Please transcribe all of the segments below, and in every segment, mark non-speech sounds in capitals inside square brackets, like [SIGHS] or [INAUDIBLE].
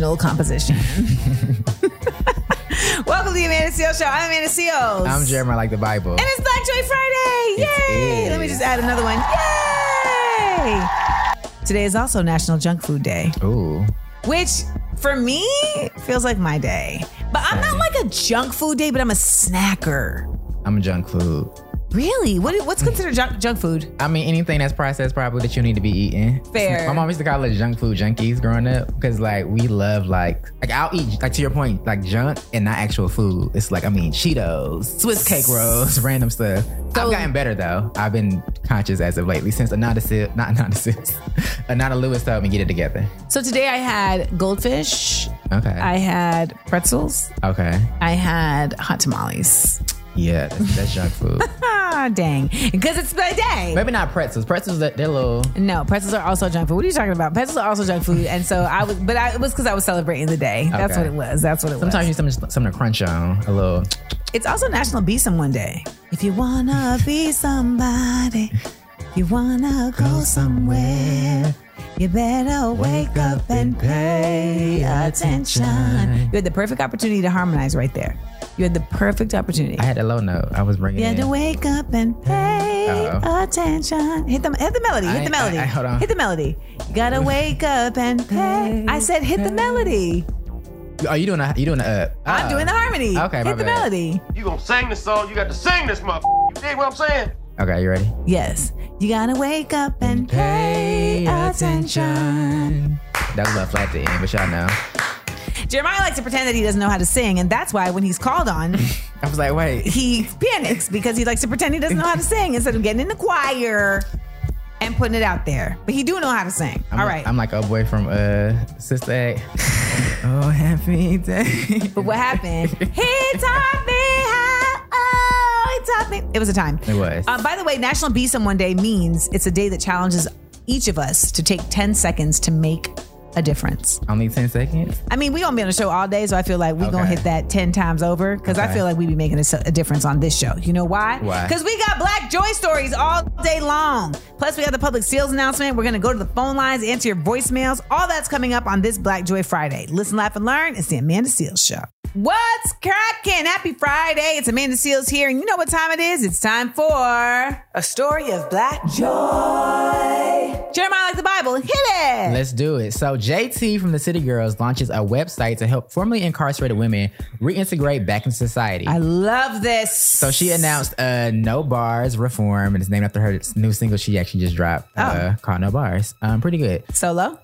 oil composition. [LAUGHS] Welcome to the Amanda Seales Show. I'm Amanda Seales. I'm Jeremiah like the Bible. And it's Black Joy Friday. Yay! Let me just add another one. Yay! Today is also National Junk Food Day, Ooh. which for me feels like my day. But I'm not like a junk food day, but I'm a snacker. I'm a junk food. Really? What, what's considered junk, junk food? I mean, anything that's processed probably that you need to be eating. Fair. My mom used to call us junk food junkies growing up because like we love like like I'll eat like to your point like junk and not actual food. It's like I mean Cheetos, Swiss cake rolls, [LAUGHS] random stuff. So- I've gotten better though. I've been conscious as of lately since Ananda Sil- not Ananda Sis, [LAUGHS] Ananda Lewis told me get it together. So today I had goldfish. Okay. I had pretzels. okay. I had hot tamales. Yeah, that's, that's junk food. [LAUGHS] Ah, dang. Because it's my day. Maybe not pretzels. Pretzels they're they're little. No, pretzels are also junk food. What are you talking about? Pretzels are also junk food. And so I was, but I, it was because I was celebrating the day. That's Okay. what it was. That's what it was. Sometimes you was. need something, something to crunch on. A little. It's also National Be Someone Day. If you wanna be somebody, you wanna go somewhere, you better wake up and pay attention. You had the perfect opportunity to harmonize right there. You had the perfect opportunity. I had a low note. I was bringing You had in. to wake up and pay Uh-oh. attention. Hit the hit the melody. Hit I- the melody. I- I- hold on. Hit the melody. You gotta [LAUGHS] wake up and pay. I said hit the melody. Oh, you doing a you doing a uh, I'm doing the harmony. Okay, my hit the bad. melody. You gonna sing this song, you got to sing this motherfucker. You dig what I'm saying? Okay, you ready? Yes. You gotta wake up and pay attention. That was my flat at the end, but y'all know. Jeremiah likes to pretend that he doesn't know how to sing, and that's why when he's called on, [LAUGHS] I was like, wait. he panics because he likes to pretend he doesn't know how to sing instead of getting in the choir and putting it out there. But he do know how to sing. I'm All like- right. I'm like a boy from uh Sister Act. [LAUGHS] oh, happy day. But what happened? he taught me how. Oh, he taught me. It was a time. It was. Uh, by the way, National Be Someone Day means it's a day that challenges each of us to take 10 seconds to make a difference. Only 10 seconds? I mean, we gonna be on the show all day, so I feel like we gonna hit that 10 times over because I feel like we be making a, a difference on this show. You know why? Why? Because we got Black Joy stories all day long. Plus, we got the public Seales announcement. We're gonna go to the phone lines, answer your voicemails. All that's coming up on this Black Joy Friday. Listen, laugh, and learn. It's the Amanda Seales Show. What's cracking? Happy Friday. It's Amanda Seales here, and you know what time it is? It's time for a story of Black Joy. Jeremiah, like the Bible, hit it. Let's do it. So, JT from the City Girls launches a website to help formerly incarcerated women reintegrate back into society. I love this. so she announced uh, No Bars Reform, and it's named after her new single she actually just dropped uh, called No Bars. Um, pretty good. Solo.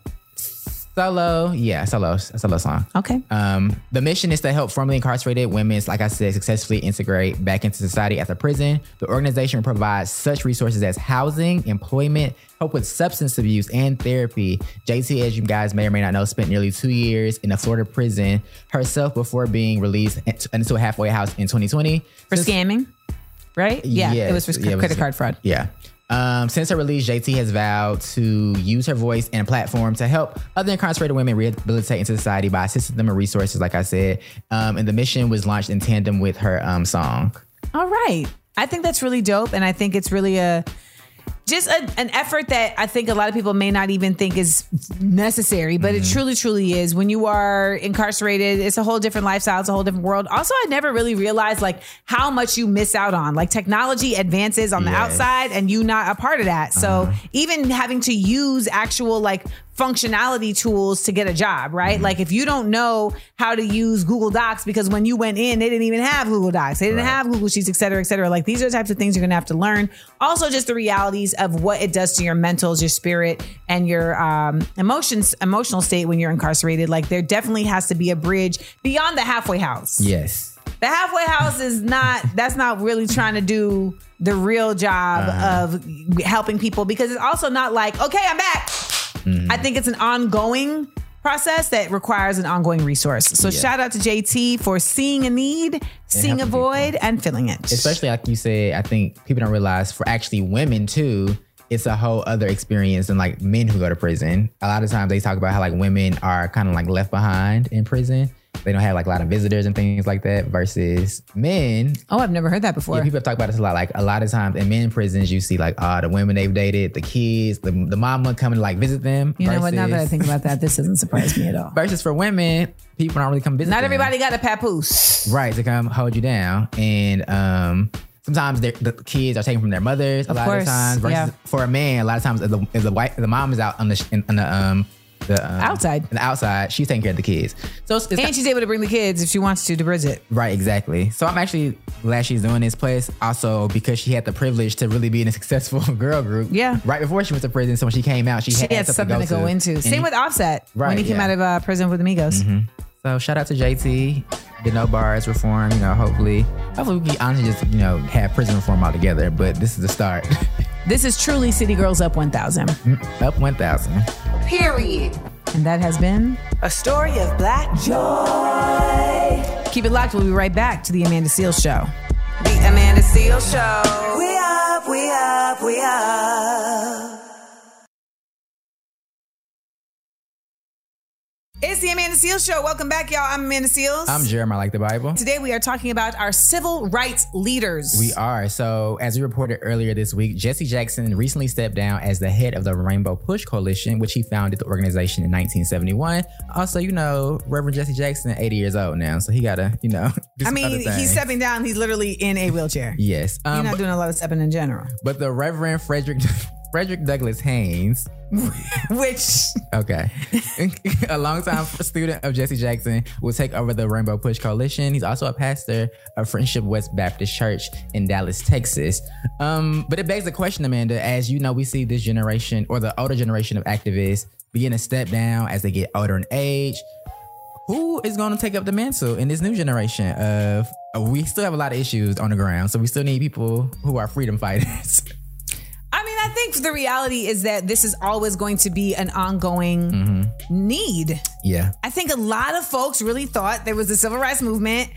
Solo, yeah, solo, solo song. Okay. Um, the mission is to help formerly incarcerated women, like I said, successfully integrate back into society after prison. The organization provides such resources as housing, employment, help with substance abuse, and therapy. JT, as you guys may or may not know, spent nearly two years in a Florida prison herself before being released into a halfway house in 2020. for Since- scamming, right? Yeah, Yes, it was for yeah, it was- credit card fraud. Yeah. Um, since her release, JT has vowed to use her voice and platform to help other incarcerated women rehabilitate into society by assisting them with resources, like I said. Um, and the mission was launched in tandem with her um, song. All right, I think that's really dope, and I think it's really a just a, an effort that I think a lot of people may not even think is necessary, but it mm-hmm. truly, truly is. When you are incarcerated, it's a whole different lifestyle, it's a whole different world. Also, I never really realized like how much you miss out on. Like technology advances on the Yes. outside, and you not a part of that. So uh-huh. even having to use actual like functionality tools to get a job, right? Like if you don't know how to use Google Docs because when you went in, they didn't even have Google Docs. They didn't Right. have Google Sheets, et cetera, et cetera. Like these are the types of things you're gonna have to learn. Also, just the realities of what it does to your mentals, your spirit, and your um, emotions, emotional state when you're incarcerated. Like there definitely has to be a bridge beyond the halfway house. Yes. The halfway house is not that's not really trying to do the real job of helping people because it's also not like, okay, I'm back. Mm-hmm. I think it's an ongoing process that requires an ongoing resource. So Yeah. shout out to JT for seeing a need, seeing a void, and filling it. Especially like you said, I think people don't realize for actually women too, it's a whole other experience than like men who go to prison. A lot of times they talk about how like women are kind of like left behind in prison. They don't have like a lot of visitors and things like that. Versus men, Oh, I've never heard that before. yeah, people talked about this a lot. Like a lot of times in men prisons, you see like ah the women they've dated, the kids, the the mama coming to like visit them. you know what? Now that I think about that, this doesn't surprise me at all. [LAUGHS] versus for women, people don't really come visit. Not them. everybody got a papoose. right to come hold you down and um sometimes the kids are taken from their mothers a Of lot course, of times versus yeah. for a man a lot of times the, the white the mom is out on the sh- in, on the um the um, Outside. the outside she's taking care of the kids so it's, it's And she's able to bring the kids if she wants to to Bridget. right exactly so i'm actually glad she's doing this place also because she had the privilege to really be in a [LAUGHS] successful girl group Yeah. right before she went to prison so when she came out she, She had, had something to go, into. And Same with Offset when he came yeah. out of uh, prison with Amigos. So shout out to JT. Get no bars reform. You know, hopefully, hopefully we can honestly just you know have prison reform altogether. But this is the start. [LAUGHS] This is truly City Girls Up 1000. Mm, up one thousand. Period. And that has been A story of black joy. Keep It Locked. We'll be right back to the Amanda Seales Show. The Amanda Seal Show. We up, we up, we up. It's the Amanda Seales Show. Welcome back, y'all. I'm Amanda Seales. I'm Jeremiah, like the Bible. Today we are talking about our civil rights leaders. We are. So, as we reported earlier this week, Jesse Jackson recently stepped down as the head of the Rainbow Push Coalition, which he founded the organization in 1971. Also, you know, Reverend Jesse Jackson, 80 years old now, so he gotta, you know, [LAUGHS] do I mean, he's stepping down. He's literally in a wheelchair. Yes. He's Um, not but, doing a lot of stepping in general. but the Reverend Frederick [LAUGHS] Frederick Douglass Haynes [LAUGHS] Which Okay. [LAUGHS] a longtime student of Jesse Jackson will take over the Rainbow Push Coalition. He's also a pastor of Friendship West Baptist Church in Dallas, Texas. Um, but it begs the question, Amanda, as you know, we see this generation or the older generation of activists begin to step down as they get older in age. Who is going to take up the mantle in this new generation of we still have a lot of issues on the ground, so we still need people who are freedom fighters. [LAUGHS] I think the reality is that this is always going to be an ongoing Mm-hmm. need. yeah, I think a lot of folks really thought there was the civil rights movement.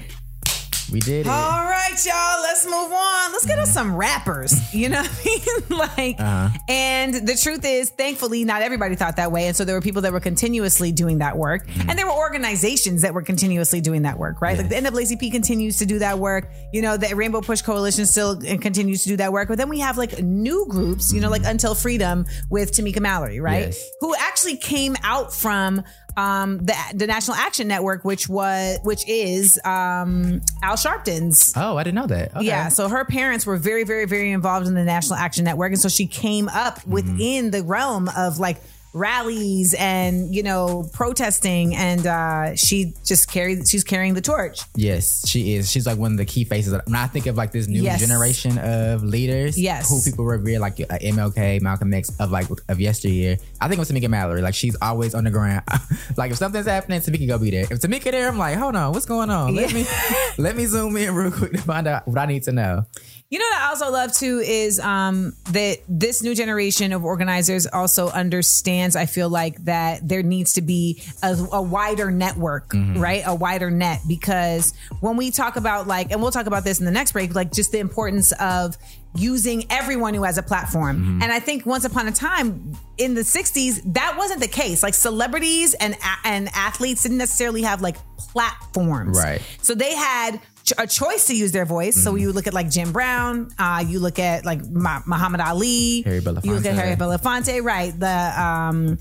We did it. All right, y'all, let's move on. Let's get us some rappers. [LAUGHS] You know what I mean? [LAUGHS] like, Uh-huh. and the truth is, thankfully, not everybody thought that way. And so there were people that were continuously doing that work. Mm-hmm. And there were organizations that were continuously doing that work, right? Like the NAACP continues to do that work. You know, the Rainbow Push Coalition still continues to do that work. But then we have like new groups, you know, like Until Freedom with Tamika Mallory, right? Mm-hmm. Yes. Who actually came out from um, the the National Action Network, which was which is um, Al Sharpton's. oh, I didn't know that. Okay. Yeah, so her parents were very, very, very involved in the National Action Network, and so she came up Mm-hmm. within the realm of like rallies and you know protesting, and uh, she just carried. She's carrying the torch. Yes, she is. She's like one of the key faces. When I think of like this new Yes. generation of leaders, Yes. who people revere, like uh, MLK, Malcolm X, of like of yesteryear. I think it was Tamika Mallory. Like she's always on the ground. [LAUGHS] like if something's happening, Tamika go be there. If Tamika there, I'm like, hold on, what's going on? Let Yeah. me [LAUGHS] let me zoom in real quick to find out what I need to know. You know what I also love too is um, that this new generation of organizers also understands. I feel like that there needs to be a, a wider network, right? A wider net because when we talk about like, and we'll talk about this in the next break, like just the importance of using everyone who has a platform. And I think once upon a time in the 60s, that wasn't the case. Like celebrities and and athletes didn't necessarily have like platforms. Right. So they had a choice to use their voice. So Mm-hmm. you look at like Jim Brown, uh, you look at like Ma- Muhammad Ali, Harry Belafonte. you look at Harry Belafonte, right? The um,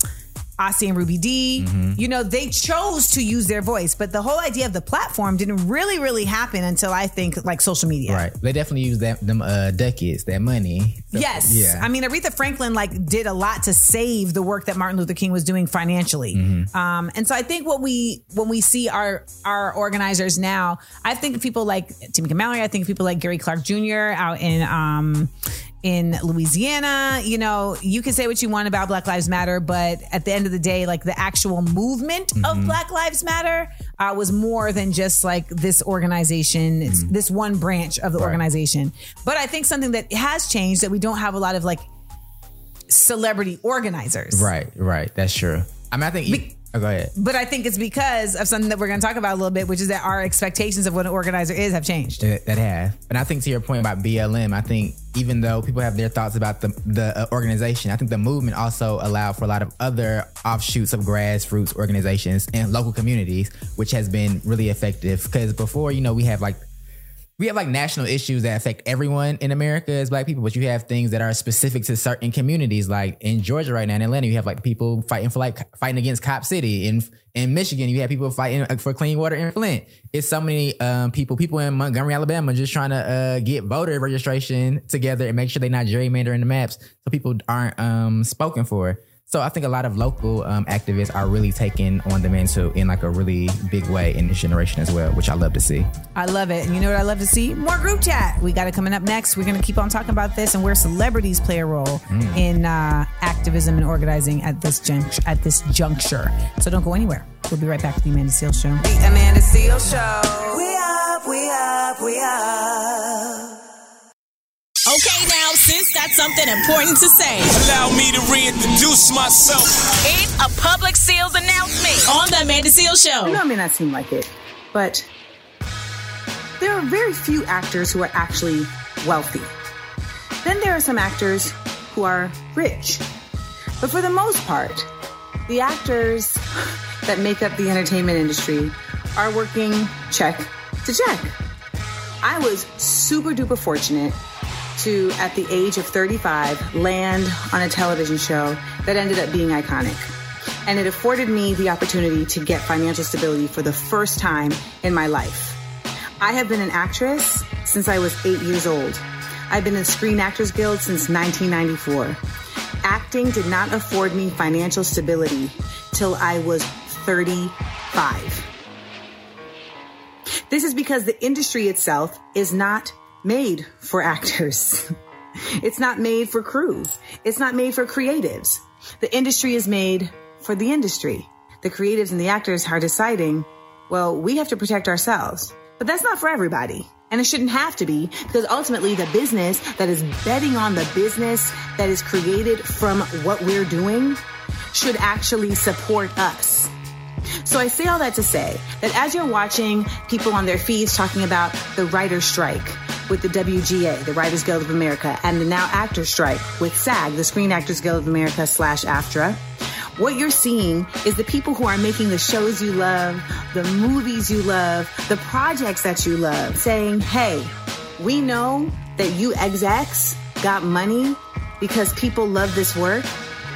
Ossie and Ruby Dee Mm-hmm. You know, they chose to use their voice, but the whole idea of the platform didn't really, really happen until I think like social media. Right. They definitely used that them uh ducats, that money. Yes. Yeah. I mean, Aretha Franklin like did a lot to save the work that Martin Luther King was doing financially. Mm-hmm. Um, and so I think what we when we see our our organizers now, I think people like Tamika Mallory. I think people like Gary Clark Jr. out in um, in Louisiana. You know, you can say what you want about Black Lives Matter, but at the end of the day, like the actual movement of Black Lives Matter uh, was more than just like this organization, it's this one branch of the organization. But I think something that has changed that we don't have a lot of like celebrity organizers. Right, right. That's true. I mean, I think. Be- Oh, go ahead. But I think it's because of something that we're going to talk about a little bit, which is that our expectations of what an organizer is have changed. That, that have. And I think to your point about BLM, I think even though people have their thoughts about the the uh, organization, I think the movement also allowed for a lot of other offshoots of grassroots organizations and local communities, which has been really effective. Because before, you know, we have like we have like national issues that affect everyone in America as black people, but you have things that are specific to certain communities. Like in Georgia right now, in Atlanta, you have like people fighting for like fighting against Cop City. In in Michigan, you have people fighting for clean water in Flint. It's so many um, people, people in Montgomery, Alabama, just trying to uh, get voter registration together and make sure they're not gerrymandering the maps so people aren't um, spoken for. So I think a lot of local um, activists are really taking on the mantle in like a really big way in this generation as well, which I love to see. I love it. And you know what I love to see? More group chat. We got it coming up next. We're going to keep on talking about this and where celebrities play a role in uh, activism and organizing at this junct- at this juncture. So don't go anywhere. We'll be right back to the Amanda Seales Show. The Amanda Seal Show. We up, we up, we up. Okay, now, sis got something important to say. Allow me to reintroduce myself. It's a public Seales announcement on the Amanda Seal Show. I know it may not seem like it, but there are very few actors who are actually wealthy. Then there are some actors who are rich. But for the most part, the actors [LAUGHS] that make up the entertainment industry are working check to check. I was super duper fortunate to, at the age of 35, land on a television show that ended up being iconic. And it afforded me the opportunity to get financial stability for the first time in my life. I have been an actress since I was eight years old. I've been in the Screen Actors Guild since 1994. Acting did not afford me financial stability till I was 35. This is because the industry itself is not made for actors. [LAUGHS] It's not made for crew. It's not made for creatives. The industry is made for the industry. The creatives and the actors are deciding, well, we have to protect ourselves. But that's not for everybody. And it shouldn't have to be because ultimately the business that is betting on the business that is created from what we're doing should actually support us. So I say all that to say that as you're watching people on their feeds talking about the writer's strike with the WGA, the Writers Guild of America, and the now actor strike with SAG, the Screen Actors Guild of America slash AFTRA, what you're seeing is the people who are making the shows you love, the movies you love, the projects that you love saying, hey, we know that you execs got money because people love this work.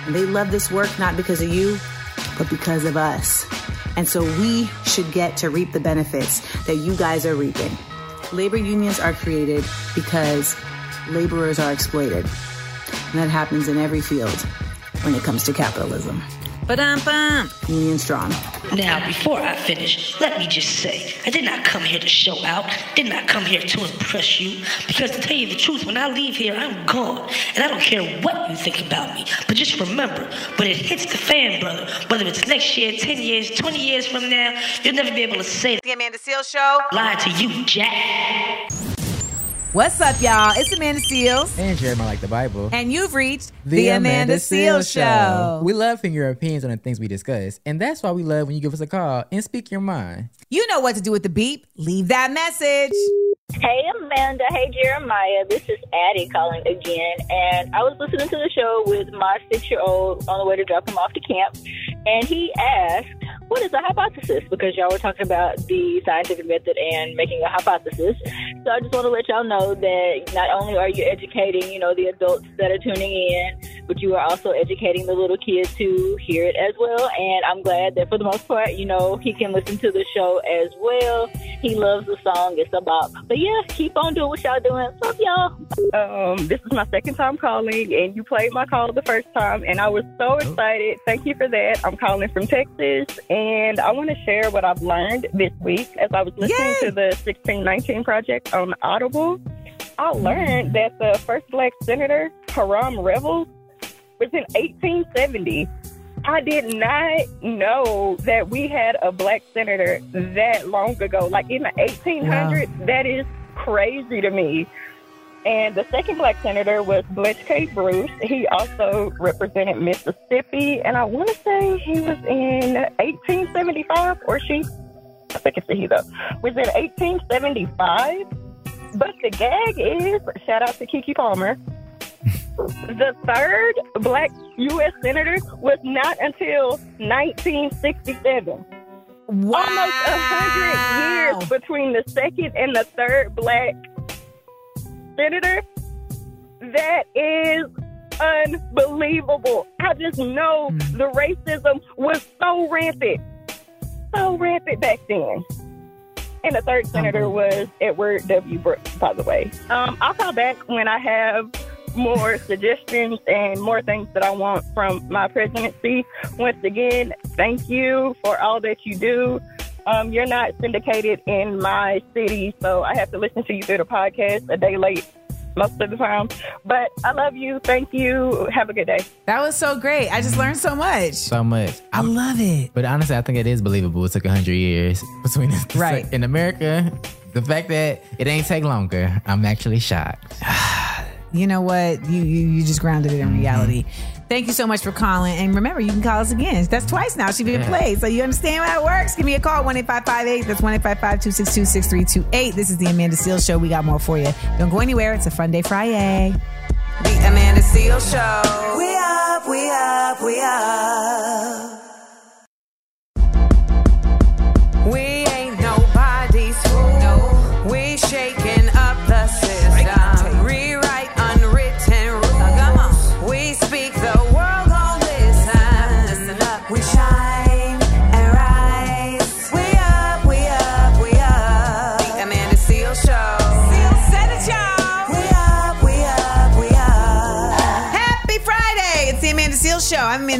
They love this work not because of you, but because of us. And so we should get to reap the benefits that you guys are reaping. Labor unions are created because laborers are exploited. And that happens in every field when it comes to capitalism. Ba-dum-bum. Union strong. Now, before I finish, let me just say, I did not come here to show out, did not come here to impress you, because to tell you the truth, when I leave here, I'm gone, and I don't care what you think about me. But just remember, when it hits the fan, brother, whether it's next year, 10 years, 20 years from now, you'll never be able to say, The Amanda Seal Show. lie to you, Jack. What's up, y'all? It's Amanda Seales. And Jeremiah like the Bible. And you've reached the, Amanda, Seales Show. We love hearing your opinions on the things we discuss. And that's why we love when you give us a call and speak your mind. You know what to do with the beep. Leave that message. Hey Amanda, hey Jeremiah, this is Addie calling again, and I was listening to the show with my six-year-old on the way to drop him off to camp, and he asked, "What is a hypothesis?" Because y'all were talking about the scientific method and making a hypothesis. So I just want to let y'all know that not only are you educating, you know, the adults that are tuning in, but you are also educating the little kids to hear it as well. And I'm glad that for the most part, you know, he can listen to the show as well. He loves the song. It's a bop. But yeah, keep on doing what y'all doing. Love y'all. Um, this is my second time calling, and you played my call the first time, and I was so excited. Thank you for that. I'm calling from Texas, and I want to share what I've learned this week as I was listening Yay! to the 1619 project on Audible. I learned that the first black senator, Hiram Revels, was in 1870. I did not know that we had a black senator that long ago. Like in the 1800s, that is crazy to me. And the second black senator was Blanche K. Bruce. He also represented Mississippi, and I want to say he was in 1875, or she, I think it's he though, was in 1875. But the gag is, shout out to Keke Palmer, the third black U.S. senator was not until 1967. Wow. Almost a hundred years between the second and the third black senator. That is unbelievable. I just know the racism was so rampant, so rampant back then. And the third senator was Edward W. Brooks, by the way. Um, I'll call back when I have more suggestions and more things that I want from my presidency. Once again, thank you for all that you do. Um, you're not syndicated in my city, so I have to listen to you through the podcast a day late most of the time. But I love you. Thank you. Have a good day. That was so great. I just learned so much. So much. I love it. But honestly, I think it is believable. It took 100 years [LAUGHS] between us. Right. In America, the fact that it ain't take longer, I'm actually shocked. [SIGHS] [SIGHS] [SIGHS] You know what? You you, you just grounded it in mm-hmm. reality. Thank you so much for calling. And remember, you can call us again. That's twice now. She's been Yeah. played. So you understand how it works. Give me a call, 1 8558. That's 1 262 6328. This is the Amanda Seales Show. We got more for you. Don't go anywhere. It's a Fun Day Friday. The Amanda Seal Show. We up, we up, we up.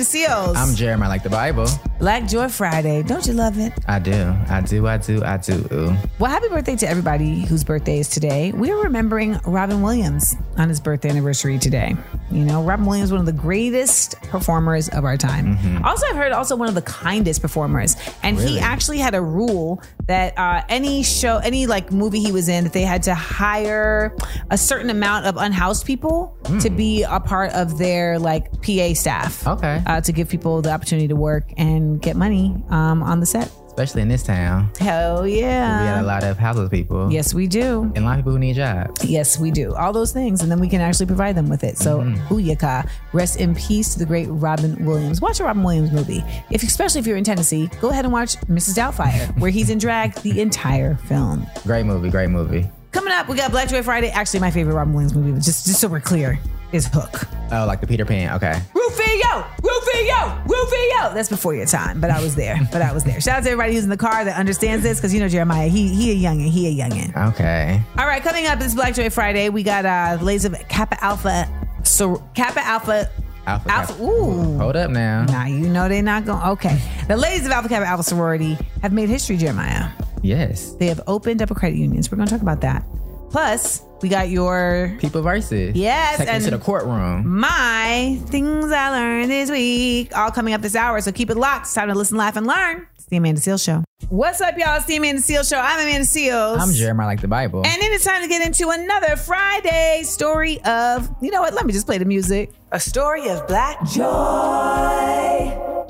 I'm. I'm Jeremiah like the Bible. Black Joy Friday. Don't you love it? I do. I do. I do. I do. Ooh. Well, happy birthday to everybody whose birthday is today. We're remembering Robin Williams on his birthday anniversary today. You know, Robin Williams, one of the greatest performers of our time. Mm-hmm. Also, I've heard also one of the kindest performers. And he actually had a rule that uh, any show, any like movie he was in, that they had to hire a certain amount of unhoused people to be a part of their like PA staff. Okay. Uh, to give people the opportunity to work and get money um, on the set. Especially in this town. Hell yeah. we got a lot of houseless people. Yes, we do. And a lot of people who need jobs. Yes, we do. All those things, and then we can actually provide them with it. So, Mm-hmm. booyaka. Rest in peace to the great Robin Williams. Watch a Robin Williams movie. If, especially if you're in Tennessee, go ahead and watch Mrs. Doubtfire, [LAUGHS] where he's in drag the entire film. Great movie. Great movie. Coming up, we got Black Joy Friday. Actually, my favorite Robin Williams movie, just just so we're clear, is Hook. Oh, like the Peter Pan. Okay. Rufio, Rufio, Rufio. That's before your time, but I was there. But I was there. Shout out to everybody who's in the car that understands this, because you know Jeremiah, he he a youngin, he a youngin. Okay. All right, coming up is Black Joy Friday. We got uh ladies of Kappa Alpha, so Kappa Alpha. Alpha. Alpha. Kappa. Ooh. Hold up now. Now you know they're not going. Okay, the ladies of Alpha Kappa Alpha sorority have made history. Jeremiah, Yes. they have opened up a credit union. So we're going to talk about that. Plus, we got your People versus. Yes, Take me and- to the courtroom. my things I learned this week, all coming up this hour. So keep it locked. It's time to listen, laugh, and learn. It's the Amanda Seal Show. What's up, y'all? It's the Amanda Seal Show. I'm Amanda Seales. I'm Jeremiah like the Bible. And then it's time to get into another Friday story of, you know what? Let me just play the music. A story of black joy.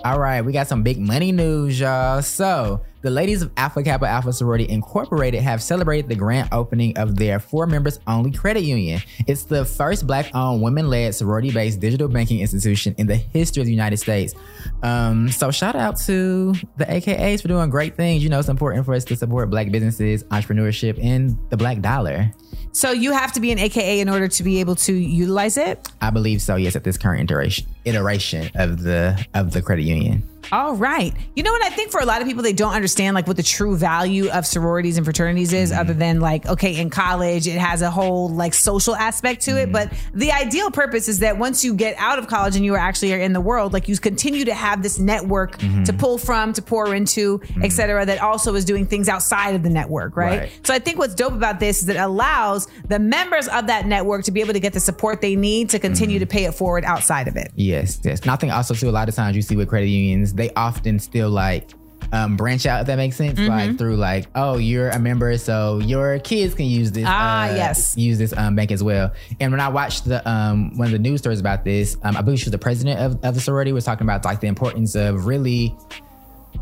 All right, we got some big money news, y'all. So, the ladies of Alpha Kappa Alpha Sorority Incorporated have celebrated the grand opening of their four members only credit union. It's the first black owned, women led, sorority based digital banking institution in the history of the United States. Um, so, shout out to the AKAs for doing great things. You know, it's important for us to support black businesses, entrepreneurship, and the black dollar. So you have to be an AKA in order to be able to utilize it. I believe so, yes, at this current iteration iteration of the of the credit union. All right. You know what? I think for a lot of people, they don't understand like what the true value of sororities and fraternities is, mm-hmm. other than like, okay, in college, it has a whole like social aspect to it. Mm-hmm. But the ideal purpose is that once you get out of college and you are actually are in the world, like you continue to have this network mm-hmm. to pull from, to pour into, et cetera, that also is doing things outside of the network, right? Right. So I think what's dope about this is that it allows the members of that network to be able to get the support they need to continue to pay it forward outside of it. Yes, yes. And I think also too a lot of times you see with credit unions, they often still like um, branch out if that makes sense. Mhm. Like through like, oh, you're a member, so your kids can use this. Ah, uh, yes. use this um, bank as well. And when I watched the um, one of the news stories about this, um, I believe she was the president of, of the sorority was talking about like the importance of really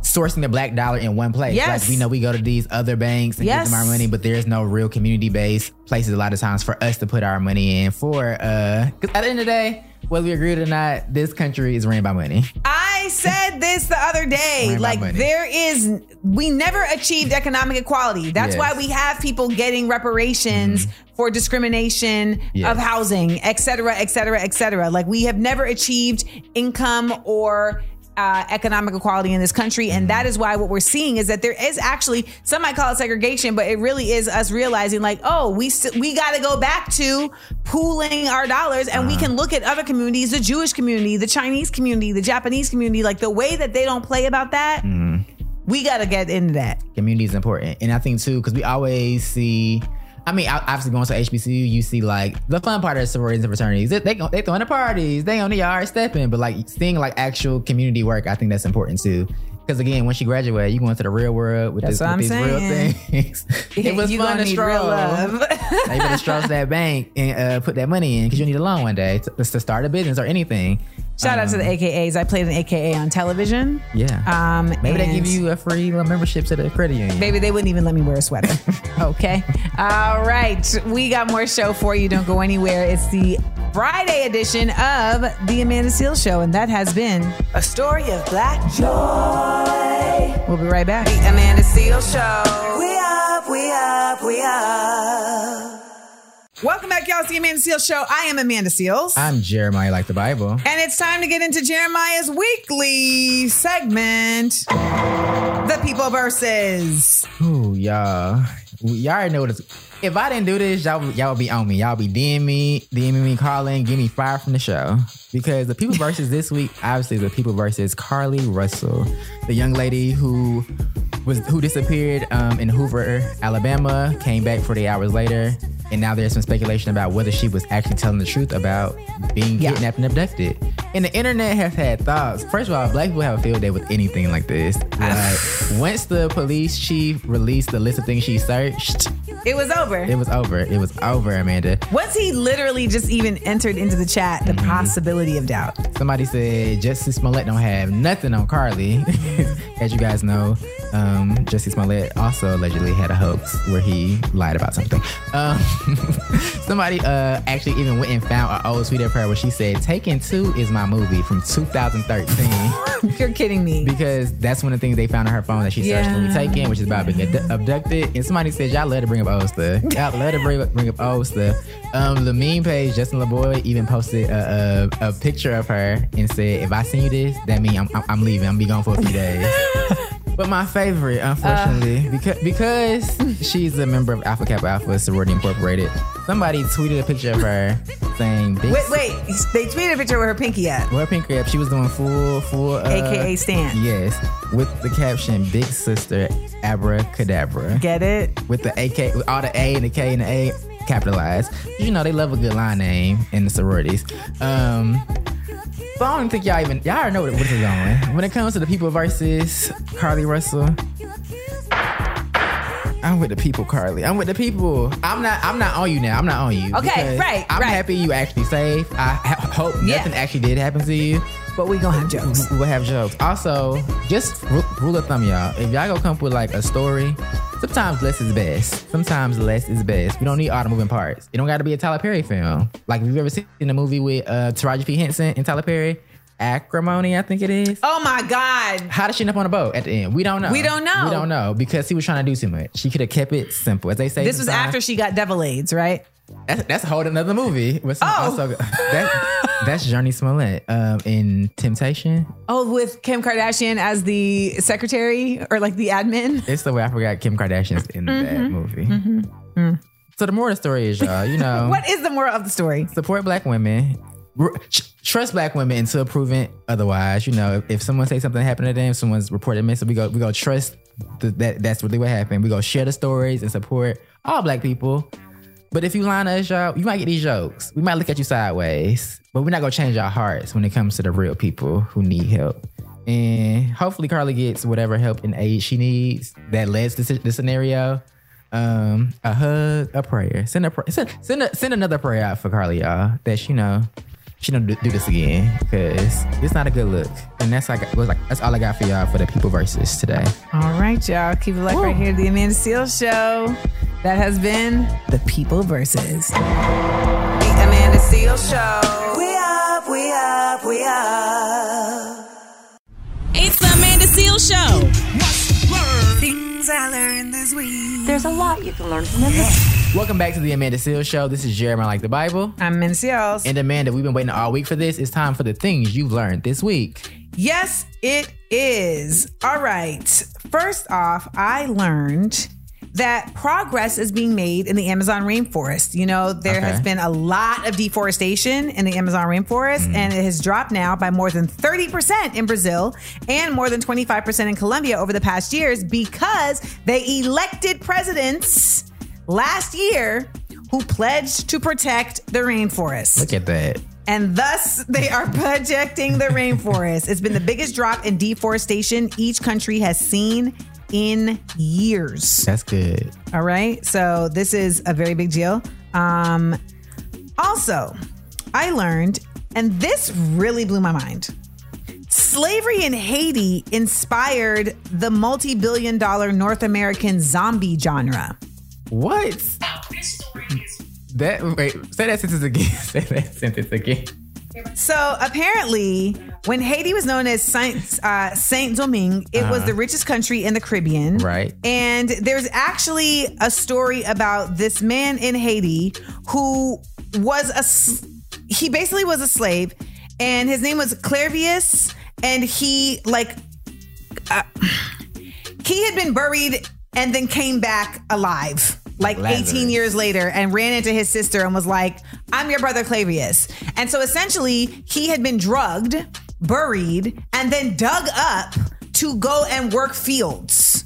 sourcing the black dollar in one place. Yes. Like we know we go to these other banks and Yes. give them our money, but there's no real community based places a lot of times for us to put our money in for uh because at the end of the day, whether we agree or not, this country is ran by money. I said this the other day. Like there is, we never achieved economic equality. That's Yes. why we have people getting reparations mm-hmm. for discrimination Yes. of housing, et cetera, et cetera, et cetera. Like we have never achieved income or uh, economic equality in this country, and that is why what we're seeing is that there is actually some might call it segregation, but it really is us realizing like, oh, we st- we got to go back to pooling our dollars, and we can look at other communities, the Jewish community, the Chinese community, the Japanese community, like the way that they don't play about that. We got to get into that. community is important. And I think too, because we always see, I mean, obviously going to HBCU, you see like the fun part of sororities and fraternities. They they, go- they throwing the parties, they on the yard stepping, but like seeing like actual community work, I think that's important too. Because again, once you graduate, you go into the real world with, this, with these real things. [LAUGHS] it [LAUGHS] was You fun to stroll. love. [LAUGHS] now you better stroll to that bank and uh, put that money in because you need a loan one day to, to start a business or anything. Shout out to the Um, AKAs. I played an AKA on television. Yeah. Um, Maybe they and- give you a free membership to the credit union. Maybe they wouldn't even let me wear a sweater. [LAUGHS] okay. All right. We got more show for you. Don't go anywhere. It's the Friday edition of The Amanda Seales Show, and that has been a story of black joy. We'll be right back. The Amanda Seales Show. We up, we up, we up. Welcome back, y'all, to The Amanda Seales Show. I am Amanda Seales. I'm Jeremiah, like the Bible. And it's time to get into Jeremiah's weekly segment, The People Versus. Ooh, y'all. Y'all already know what it's. If I didn't do this, y'all, y'all would be on me. Y'all be DMing me, DMing me, calling, give me fire from the show. Because the people versus this week, obviously, the people versus Carlee Russell, the young lady who was who disappeared um, in Hoover, Alabama, came back 40 hours later, and now there's some speculation about whether she was actually telling the truth about being kidnapped and abducted. And the internet has had thoughts. First of all, black people have a field day with anything like this. Like, once the police chief released the list of things she searched, It was over. it was over. It was over, Amanda. Once he literally just even entered into the chat the possibility of doubt. Somebody said Jussie Smollett don't have nothing on Carlee. [LAUGHS] As you guys know, um, Jussie Smollett also allegedly had a hoax where he lied about something. Um, [LAUGHS] somebody uh, actually even went and found an old tweet of her where she said, Taken Two is my movie from 2013. [LAUGHS] You're kidding me. Because that's one of the things they found on her phone that she searched Yeah. movie Taken, which is about being abdu- abducted. And somebody said, Y'all love to bring up old stuff. [LAUGHS] Y'all love to bring, bring up old stuff. Um, the meme page, Justin LeBoy, even posted a, a, a picture of her and said, If I send you this, that means I'm, I'm, I'm leaving. I'm be gone for a few days. [LAUGHS] But my favorite, unfortunately, because because she's a member of Alpha Kappa Alpha Sorority Incorporated, somebody tweeted a picture of her saying, Big Wait, wait. They tweeted a picture with her pinky up. With her pinky up, She was doing full, full, uh, AKA Stan. Yes, with the caption "Big Sister Abracadabra." Get it? With the AK, with all the A and the K and the A capitalized. You know they love a good line name in the sororities. Um, but I don't think y'all even y'all already know what, what is going. When it comes to the people versus Carlee Russell. I'm with the people, Carlee. I'm with the people. I'm not. I'm not on you now. I'm not on you. Okay, right, I'm right. happy you actually safe. I ha- hope Yeah. nothing actually did happen to you. But we gonna have jokes. We'll have jokes. Also, just ru- rule of thumb, y'all. If y'all go come up with like a story, sometimes less is best. Sometimes less is best. We don't need all the moving parts. It don't got to be a Tyler Perry film. Like, if you've ever seen a movie with uh, Taraji P. Henson and Tyler Perry, Acrimony, I think it is. Oh my God. How did she end up on a boat at the end? We don't know. We don't know. We don't know because he was trying to do too much. She could have kept it simple, as they say. This was after she got devil AIDS, right? That's, that's a whole another movie. With some- Oh. also, that, that's Jurnee Smollett um, in Temptation. Oh, with Kim Kardashian as the secretary or like the admin. It's the way I forgot Kim Kardashian's in that Mhm. movie. So the moral of the story is, y'all, you know, [LAUGHS] What is the moral of the story? support black women, trust black women until proven otherwise. You know, if, if someone say something happened to them, someone's reported missing, we go we go trust th- that that's really what happened. We go share the stories and support all black people. But if you line us, y'all, you might get these jokes. We might look at you sideways, but we're not gonna change our hearts when it comes to the real people who need help. And hopefully Carlee gets whatever help and aid she needs that leads to this scenario. Um, a hug, a prayer. Send a send send, a, send another prayer out for Carlee, y'all. That she know she don't do, do this again because it's not a good look. And that's like was like that's all I got for y'all for the people versus today. All right, y'all. Keep it like right here, the Amanda Seales Show. That has been the People versus. The Amanda Seales Show. We up, we up, we up. It's the Amanda Seales Show. Things I learned this week. There's a lot you can learn from this. Welcome back to the Amanda Seales Show. This is Jeremiah Like the Bible. I'm Amanda Seales. And Amanda, we've been waiting all week for this. It's time for the things you've learned this week. Yes, it is. All right. First off, I learned that progress is being made in the Amazon rainforest. You know, there Okay. has been a lot of deforestation in the Amazon rainforest, mm. and it has dropped now by more than 30% in Brazil and more than 25% in Colombia over the past years because they elected presidents last year who pledged to protect the rainforest Look at that. and thus they are protecting the rainforest. [LAUGHS] It's been the biggest drop in deforestation each country has seen in years. That's good. All right, so this is a very big deal. Um, also, I learned, and this really blew my mind. Slavery in Haiti inspired the multi billion dollar North American zombie genre. What? That wait, say that sentence again. [LAUGHS] say that sentence again. So apparently, when Haiti was known as Saint uh, Saint Domingue, it was Uh-huh. the richest country in the Caribbean. Right. And there's actually a story about this man in Haiti who was a he basically was a slave, and his name was Clairvius, and he like uh, [SIGHS] he had been buried and then came back alive like Lazarus. 18 years later and ran into his sister and was like i'm your brother Clairvius and so essentially he had been drugged buried and then dug up to go and work fields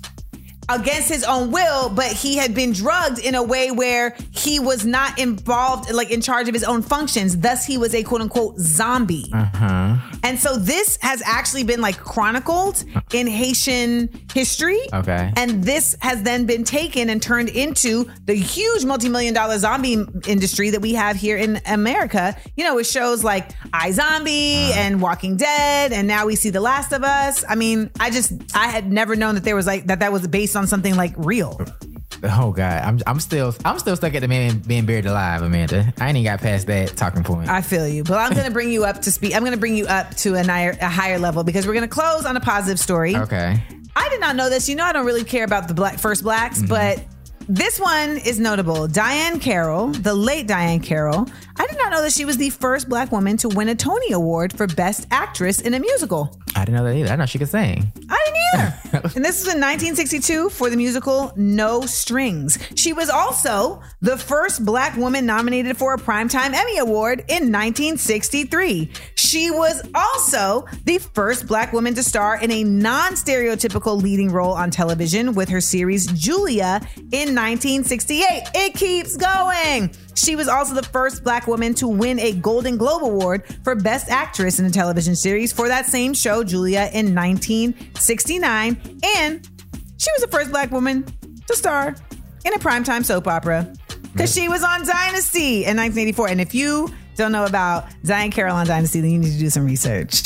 against his own will, but he had been drugged in a way where he was not involved, like in charge of his own functions. Thus, he was a quote unquote zombie. Uh huh. And so this has actually been like chronicled in Haitian history. Okay. And this has then been taken and turned into the huge multi-million dollar zombie industry that we have here in America. You know, with shows like iZombie and Walking Dead, and now we see The Last of Us. I mean, I just I had never known that there was like that that was based on something like real. Oh God, I'm I'm still I'm still stuck at the man being buried alive, Amanda. I ain't even got past that talking point. I feel you, but I'm going to bring you up to speed. I'm to bring you up to a higher, a higher level because we're going to close on a positive story. okay. I did not know this. You know, I don't really care about the black first blacks, mm-hmm. but this one is notable. Diahann Carroll, the late Diahann Carroll. I did not know that she was the first black woman to win a Tony Award for Best Actress in a musical. I didn't know that either. I know she could sing. I didn't either. [LAUGHS] and this was in 1962 for the musical No Strings. She was also the first black woman nominated for a Primetime Emmy Award in 1963. She was also the first black woman to star in a non stereotypical leading role on television with her series Julia in 1968. It keeps going. She was also the first black woman to win a Golden Globe Award for Best Actress in a television series for that same show, Julia, in 1969. And she was the first black woman to star in a primetime soap opera because she was on Dynasty in 1984. And if you don't know about Diahann Carroll on Dynasty, then you need to do some research.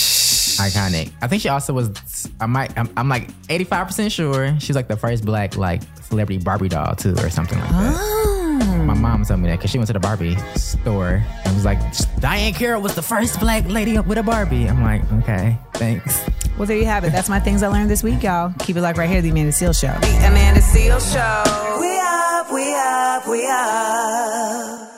Iconic. I think she also was. I might. I'm, I'm like 85 percent sure she's like the first black like celebrity Barbie doll too, or something like that. Oh. Hmm. My mom told me that because she went to the Barbie store and was like, Diahann Carroll was the first black lady with a Barbie. I'm like, okay, thanks. Well, there you have it. That's my things I learned this week, y'all. Keep it like right here, the Amanda Seal Show. The Amanda Seal Show. We up, we up, we up.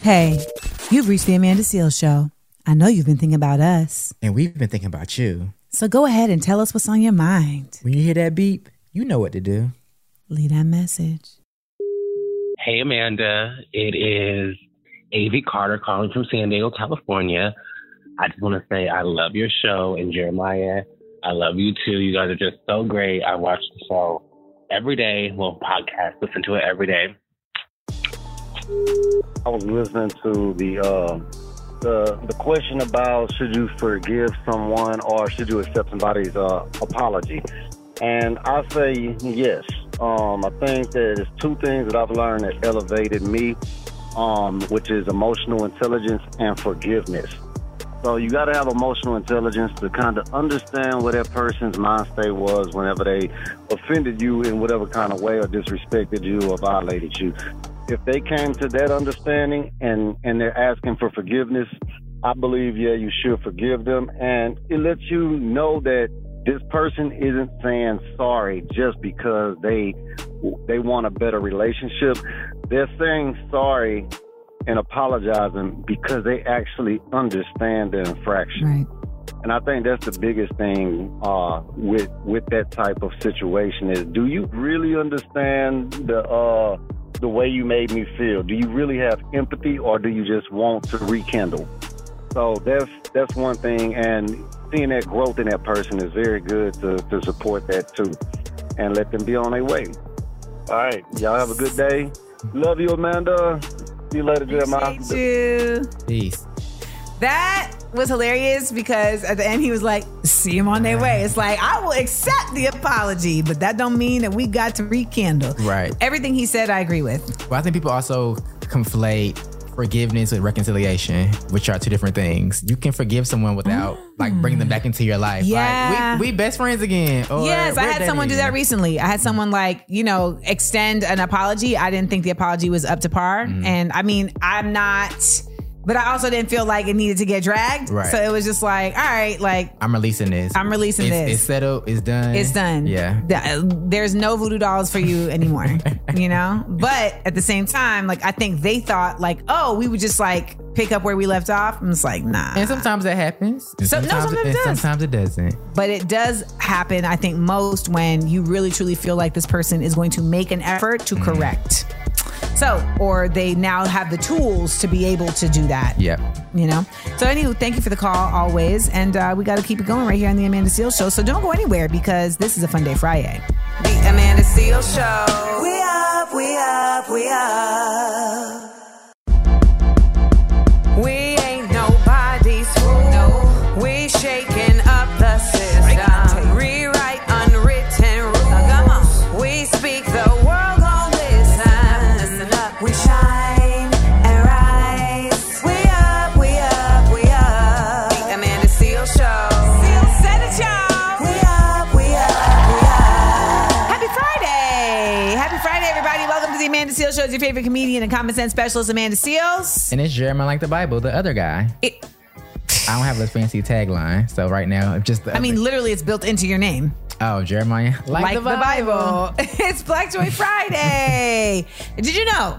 Hey, you've reached the Amanda Seal Show. I know you've been thinking about us. And we've been thinking about you. So go ahead and tell us what's on your mind. When you hear that beep, you know what to do. Leave that message. Hey, Amanda. It is Avi Carter calling from San Diego, California. I just want to say I love your show, and Jeremiah, I love you too. You guys are just so great. I watch the show every day. Well, podcast, listen to it every day. I was listening to the uh, the the question about should you forgive someone or should you accept somebody's uh, apology, and I say yes. Um, I think that there's two things that I've learned that elevated me, um, which is emotional intelligence and forgiveness. So you got to have emotional intelligence to kind of understand what that person's mind state was whenever they offended you in whatever kind of way or disrespected you or violated you. If they came to that understanding and and they're asking for forgiveness, I believe yeah you should forgive them, and it lets you know that this person isn't saying sorry just because they they want a better relationship. They're saying sorry and apologizing because they actually understand the infraction. Right. And I think that's the biggest thing uh, with with that type of situation is do you really understand the uh, the way you made me feel? Do you really have empathy or do you just want to rekindle? So that's that's one thing and seeing that growth in that person is very good to, to support that too and let them be on their way. All right. Y'all have a good day. Love you, Amanda. See you later, Jeremiah. Appreciate you. Peace. That was hilarious because at the end he was like, "See him on their way." It's like I will accept the apology, but that don't mean that we got to rekindle. Right. Everything he said, I agree with. Well, I think people also conflate forgiveness with reconciliation, which are two different things. You can forgive someone without like bringing them back into your life. Yeah. Like, we, we best friends again. Yes, I had someone do that recently. I had someone like, you know, extend an apology. I didn't think the apology was up to par. Mm-hmm. And I mean, I'm not, but I also didn't feel like it needed to get dragged. Right. So it was just like, all right, like, I'm releasing this. I'm releasing It's- this. It's settled. It's done. It's done. Yeah. Uh, there's no voodoo dolls for you anymore, [LAUGHS] you know? But at the same time, like, I think they thought, like, oh, we would just like pick up where we left off. I'm just like, nah. And sometimes that happens. And So- no, sometimes it does. sometimes it doesn't. But it does happen, I think, most when you really truly feel like this person is going to make an effort to mm. correct. So, or they now have the tools to be able to do that. Yep. You know? So, anywho, thank you for the call always. And uh, we got to keep it going right here on the Amanda Seales Show. So, don't go anywhere because this is a fun day Friday. The Amanda Seales Show. We up, we up, we up. Amanda Seales Show. It's your favorite comedian and common sense specialist, Amanda Seales. And it's Jeremiah like the Bible, the other guy. I don't have a fancy tagline, so right now it's just. The I mean, literally, it's built into your name. oh, Jeremiah like, the Bible. [LAUGHS] it's Black Joy Friday. Did you know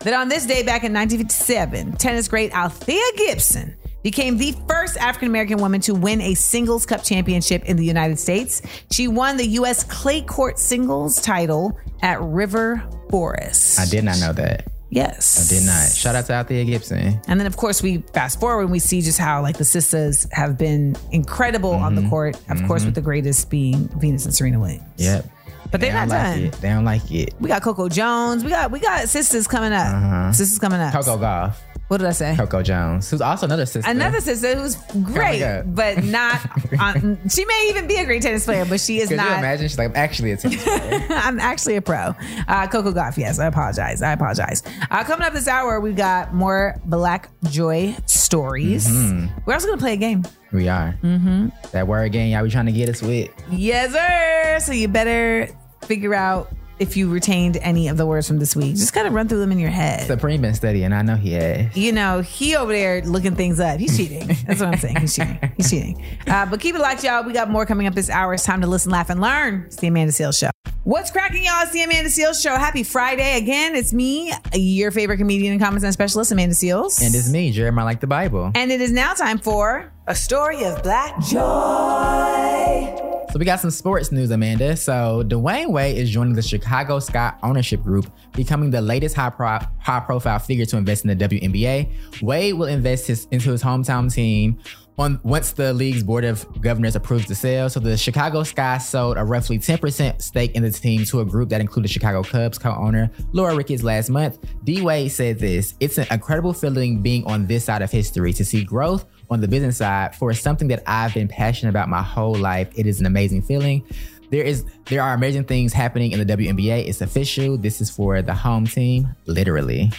that on this day back in 1957, tennis great Althea Gibson became the first African American woman to win a singles cup championship in the United States? She won the U.S. clay court singles title at River Forest. I did not know that. Yes. I did not. Shout out to Althea Gibson. And then, of course, we fast forward and we see just how like the sisters have been incredible on the court. Of course, with the greatest being Venus and Serena Williams. Yep. But they're They not like done. it. They don't like it. We got Coco Jones. We got we got sisters coming up. Uh-huh. Sisters coming up. Coco Gauff. What did I say? Coco Jones, who's also another sister. Another sister who's great, God. but not. [LAUGHS] On, she may even be a great tennis player, but she is Could you not. imagine? She's like, I'm actually a tennis player. [LAUGHS] I'm actually a pro. Uh, Coco Gauff, yes, I apologize. I apologize. Uh, coming up this hour, we've got more Black Joy stories. Mhm. We're also going to play a game. we are. Mm-hmm. That word game, y'all be trying to get us with. Yes, sir. So you better figure out if you retained any of the words from this week. Just kind of run through them in your head. Supreme been studying. I know he has. you know, he over there looking things up. He's cheating. That's what I'm saying. He's cheating. He's cheating. Uh, but keep it locked, y'all. We got more coming up this hour. It's time to listen, laugh, and learn. It's the Amanda Seales Show. What's cracking, y'all? It's the Amanda Seales Show. Happy Friday again. It's me, your favorite comedian and common sense specialist, Amanda Seales. And it's me, Jeremiah like the Bible. And it is now time for A story of black joy. So we got some sports news, Amanda. So Dwyane Wade is joining the Chicago Sky ownership group, becoming the latest high pro- high profile figure to invest in the WNBA. Wade will invest his, into his hometown team on once the league's board of governors approves the sale. So the Chicago Sky sold a roughly 10% stake in the team to a group that included Chicago Cubs co-owner Laura Ricketts last month. D Wade said this: "It's an incredible feeling being on this side of history to see growth." On the business side, for something that I've been passionate about my whole life, it is an amazing feeling. There is there are amazing things happening in the WNBA. It's official. This is for the home team, literally.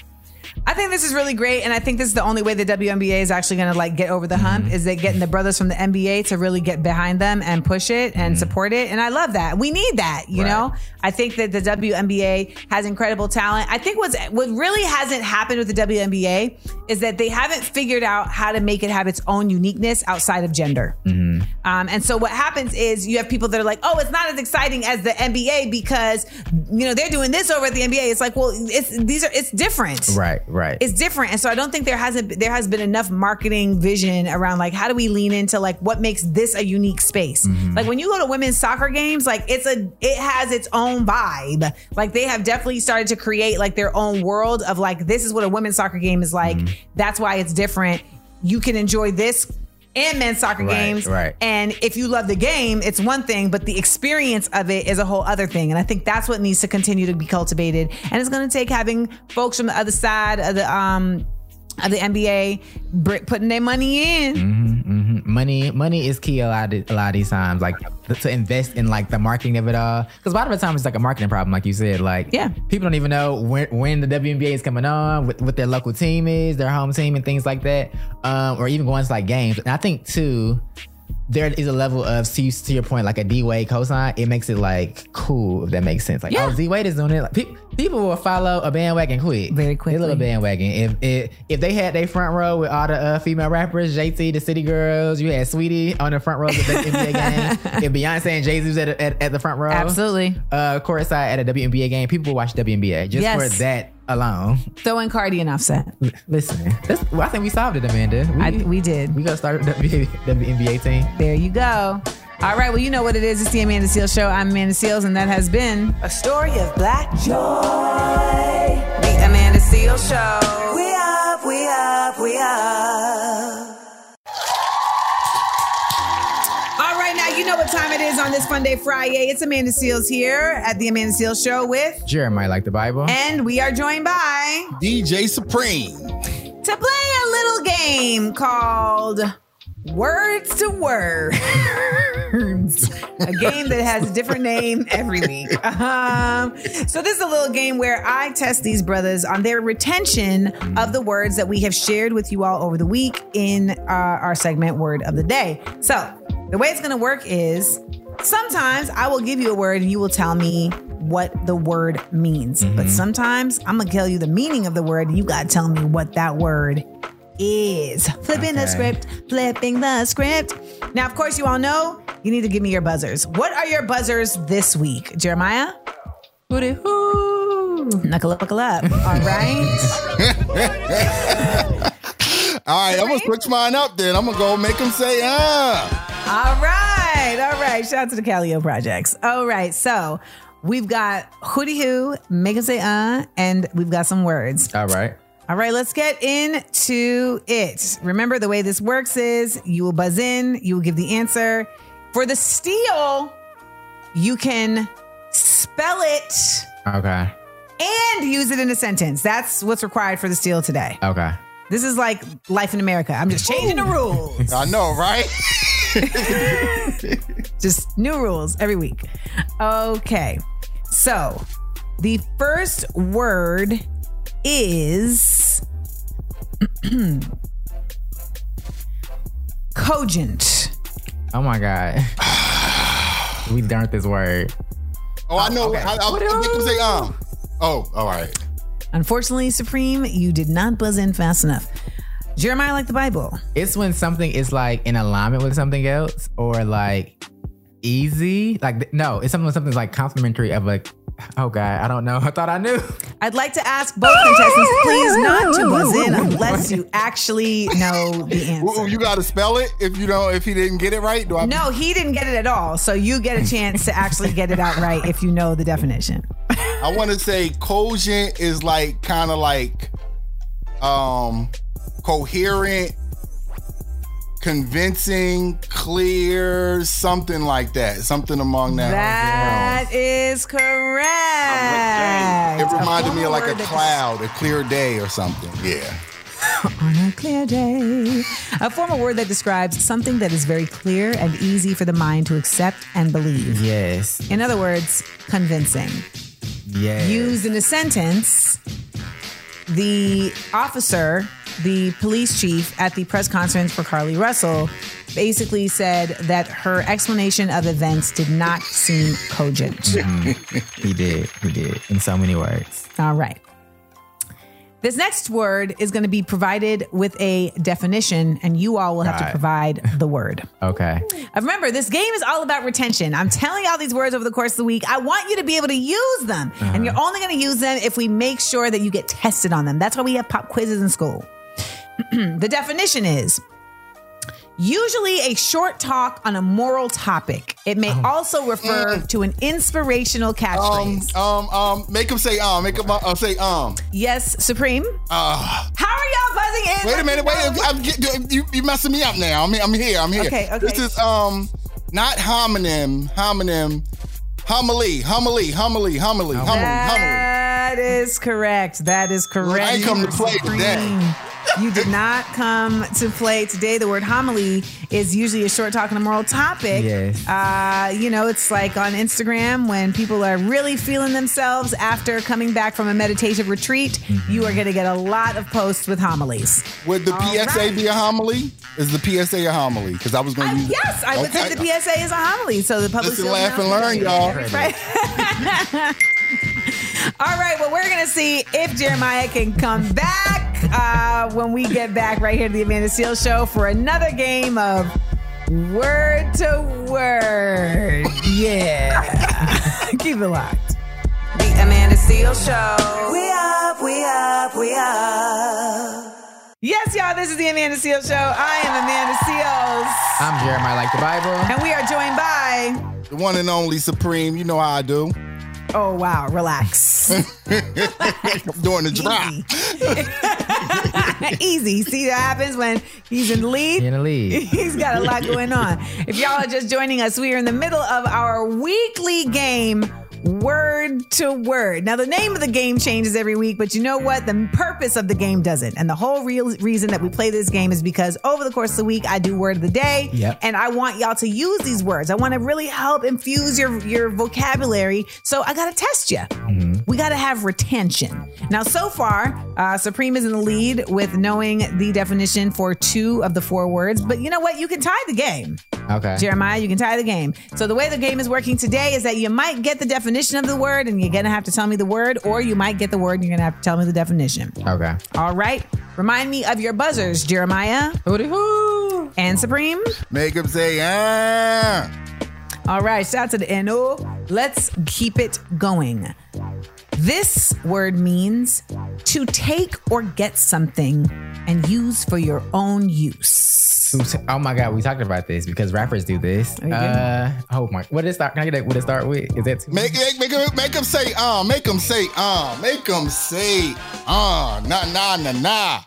I think this is really great, and I think this is the only way the WNBA is actually going to like get over the hump mm-hmm. is that getting the brothers from the NBA to really get behind them and push it and mm-hmm. support it. And I love that. We need that. You Right. know, I think that the WNBA has incredible talent. I think what's what really hasn't happened with the WNBA is that they haven't figured out how to make it have its own uniqueness outside of gender. Mm-hmm. Um, and so what happens is you have people that are like, oh, it's not as exciting as the NBA because you know they're doing this over at the NBA. It's like, well, it's these are it's different. Right, right. It's different. And so I don't think there hasn't there has been enough marketing vision around like how do we lean into like what makes this a unique space. Mm-hmm. Like when you go to women's soccer games, like it's a it has its own vibe. Like they have definitely started to create like their own world of like this is what a women's soccer game is like. Mm-hmm. That's why it's different. You can enjoy this and men's soccer Right, games. right. And if you love the game, it's one thing, but the experience of it is a whole other thing. And I think that's what needs to continue to be cultivated. And it's going to take having folks from the other side of the um of the NBA putting their money in. hmm Money, money is key a lot, of, a lot of these times. Like to invest in like the marketing of it all, because a lot of the time it's like a marketing problem, like you said. Like yeah, people don't even know when when the WNBA is coming on, what, what their local team is, their home team, and things like that, um, or even going to like games. And I think too. There is a level of to, to your point, like a D Wade cosign. It makes it like cool if that makes sense. Like, Yeah. oh, D Wade is doing it. Like, pe- people will follow a bandwagon quick, very quickly. little bandwagon. If if if they had their front row with all the uh, female rappers, JT, the City Girls, you had Saweetie on the front row of the NBA [LAUGHS] game. If Beyonce and Jay Z was at, at, at the front row, Absolutely. uh, courtside at a WNBA game, people will watch WNBA just Yes. for that alone. Throw in Cardi and Offset. Listen, well, I think we solved it, Amanda. We, I, we did. We gonna start a WNBA, WNBA team. There you go. All right, well, you know what it is. It's the Amanda Seales Show. I'm Amanda Seales, and that has been a story of black joy. The Amanda Seales Show. We up, we up, we up. All right, now you know what time it is on this Fun Day Friday. It's Amanda Seales here at the Amanda Seales Show with, Jeremiah like the Bible. and we are joined by DJ Supreme. to play a little game called Words to Words. a game that has a different name every week. Um, so this is a little game where I test these brothers on their retention of the words that we have shared with you all over the week in uh, our segment Word of the Day. So the way it's going to work is sometimes I will give you a word and you will tell me what the word means. But sometimes I'm going to tell you the meaning of the word and you got to tell me what that word is. Flipping the script, flipping the script. Now, of course, you all know you need to give me your buzzers. What are your buzzers this week, Jeremiah? Hooty hoo. Knuckle up, knuckle up. [LAUGHS] All right. [LAUGHS] All right, I'm gonna switch mine up then. I'm gonna go make him say, ah. All right. All right. Shout out to the Calio Projects. All right. So we've got hooty hoo, make him say uh, and we've got some words. All right. All right, let's get into it. Remember, the way this works is you will buzz in, you will give the answer. For the steal, you can spell it Okay. and use it in a sentence. That's what's required for the steal today. Okay. This is like life in America. I'm just changing the rules. I know, right? [LAUGHS] [LAUGHS] Just new rules every week. Okay. So the first word is [CLEARS THROAT] cogent. Oh my God. we learned this word. Oh, I know. okay. I, I'll, I'll make him say, um. Oh, all right. Unfortunately, Supreme, you did not buzz in fast enough. Jeremiah like the Bible. It's when something is like in alignment with something else or like easy. Like, no, it's something when something's like complementary of a Oh God, I don't know. I thought I knew. I'd like to ask both contestants, please not to buzz in [LAUGHS] unless you actually know the answer. Ooh, you got to spell it if you know if he didn't get it right. Do I? No, he didn't get it at all. So you get a chance to actually get it out right if you know the definition. I want to say cogent is like kind of like um coherent, convincing, clear, something like that. Something among that. That is correct. It reminded me of like a cloud, a clear day or something. Yeah. [LAUGHS] On a clear day. A formal word that describes something that is very clear and easy for the mind to accept and believe. Yes. In other words, convincing. Yes. Used in a sentence, the officer, the police chief at the press conference for Carlee Russell, basically said that her explanation of events did not seem cogent. Mhm. [LAUGHS] he did. He did. In so many words. All right. This next word is going to be provided with a definition, and you all will have to provide the word. [LAUGHS] Okay. Remember, this game is all about retention. I'm telling y'all these words over the course of the week. I want you to be able to use them. And you're only going to use them if we make sure that you get tested on them. That's why we have pop quizzes in school. [CLEARS THROAT] the definition is usually a short talk on a moral topic. It may also refer to an inspirational catchphrase. Um, um, um, make him say um, make him uh, say um. yes, Supreme. Uh, How are y'all buzzing in? wait a minute, wait. I'm, get- you you messing me up now. I'm I'm here. I'm here. Okay, okay. This is um, not homonym, homonym, homily, homily, homily, homily, homily, homily. That is correct. That is correct. I come to play today. You did not come to play today. The word homily is usually a short talk on a moral topic. Yes. Uh, you know, it's like on Instagram when people are really feeling themselves after coming back from a meditative retreat. You are going to get a lot of posts with homilies. Would the All PSA right. be a homily? Is the PSA a homily? Because I was going to use. Yes, I would Okay. think the PSA is a homily. So the public Listen, still laugh, and learn, y'all. Right. [LAUGHS] [LAUGHS] All right, well, we're going to see if Jeremiah can come back uh, when we get back right here to the Amanda Seales Show for another game of word to word. Yeah. [LAUGHS] Keep it locked. The Amanda Seales Show. We up, we up, we up. Yes, y'all, this is the Amanda Seales Show. I am Amanda Seales. I'm Jeremiah, like the Bible. And we are joined by. The one and only Supreme. You know how I do. Oh, wow, relax. I'm [LAUGHS] doing the drop. [LAUGHS] Easy. See what happens when he's in the lead? In the lead. [LAUGHS] He's got a lot going on. If y'all are just joining us, we are in the middle of our weekly game, Word to Word. Now, the name of the game changes every week, but you know what? The purpose of the game doesn't. And the whole real reason that we play this game is because over the course of the week, I do Word of the Day. Yep. And I want y'all to use these words. I want to really help infuse your, your vocabulary. So I got to test you. We got to have retention. Now, so far, uh, Supreme is in the lead with knowing the definition for two of the four words. But you know what? You can tie the game. Okay. Jeremiah, you can tie the game. So the way the game is working today is that you might get the definition of the word and you're going to have to tell me the word, or you might get the word and you're going to have to tell me the definition. Okay. All right. Remind me of your buzzers, Jeremiah. Hooty hoo. And Supreme. Make him say ah. All right. Shout out to the NO. Let's keep it going. This word means to take or get something and use for your own use. Oh my God, we talked about this because rappers do this. Uh, oh my, what did it start? Can I get that? What did it start with? Is that too Make make make him make him say uh. Make him say uh. Make him say uh. Nah nah nah nah.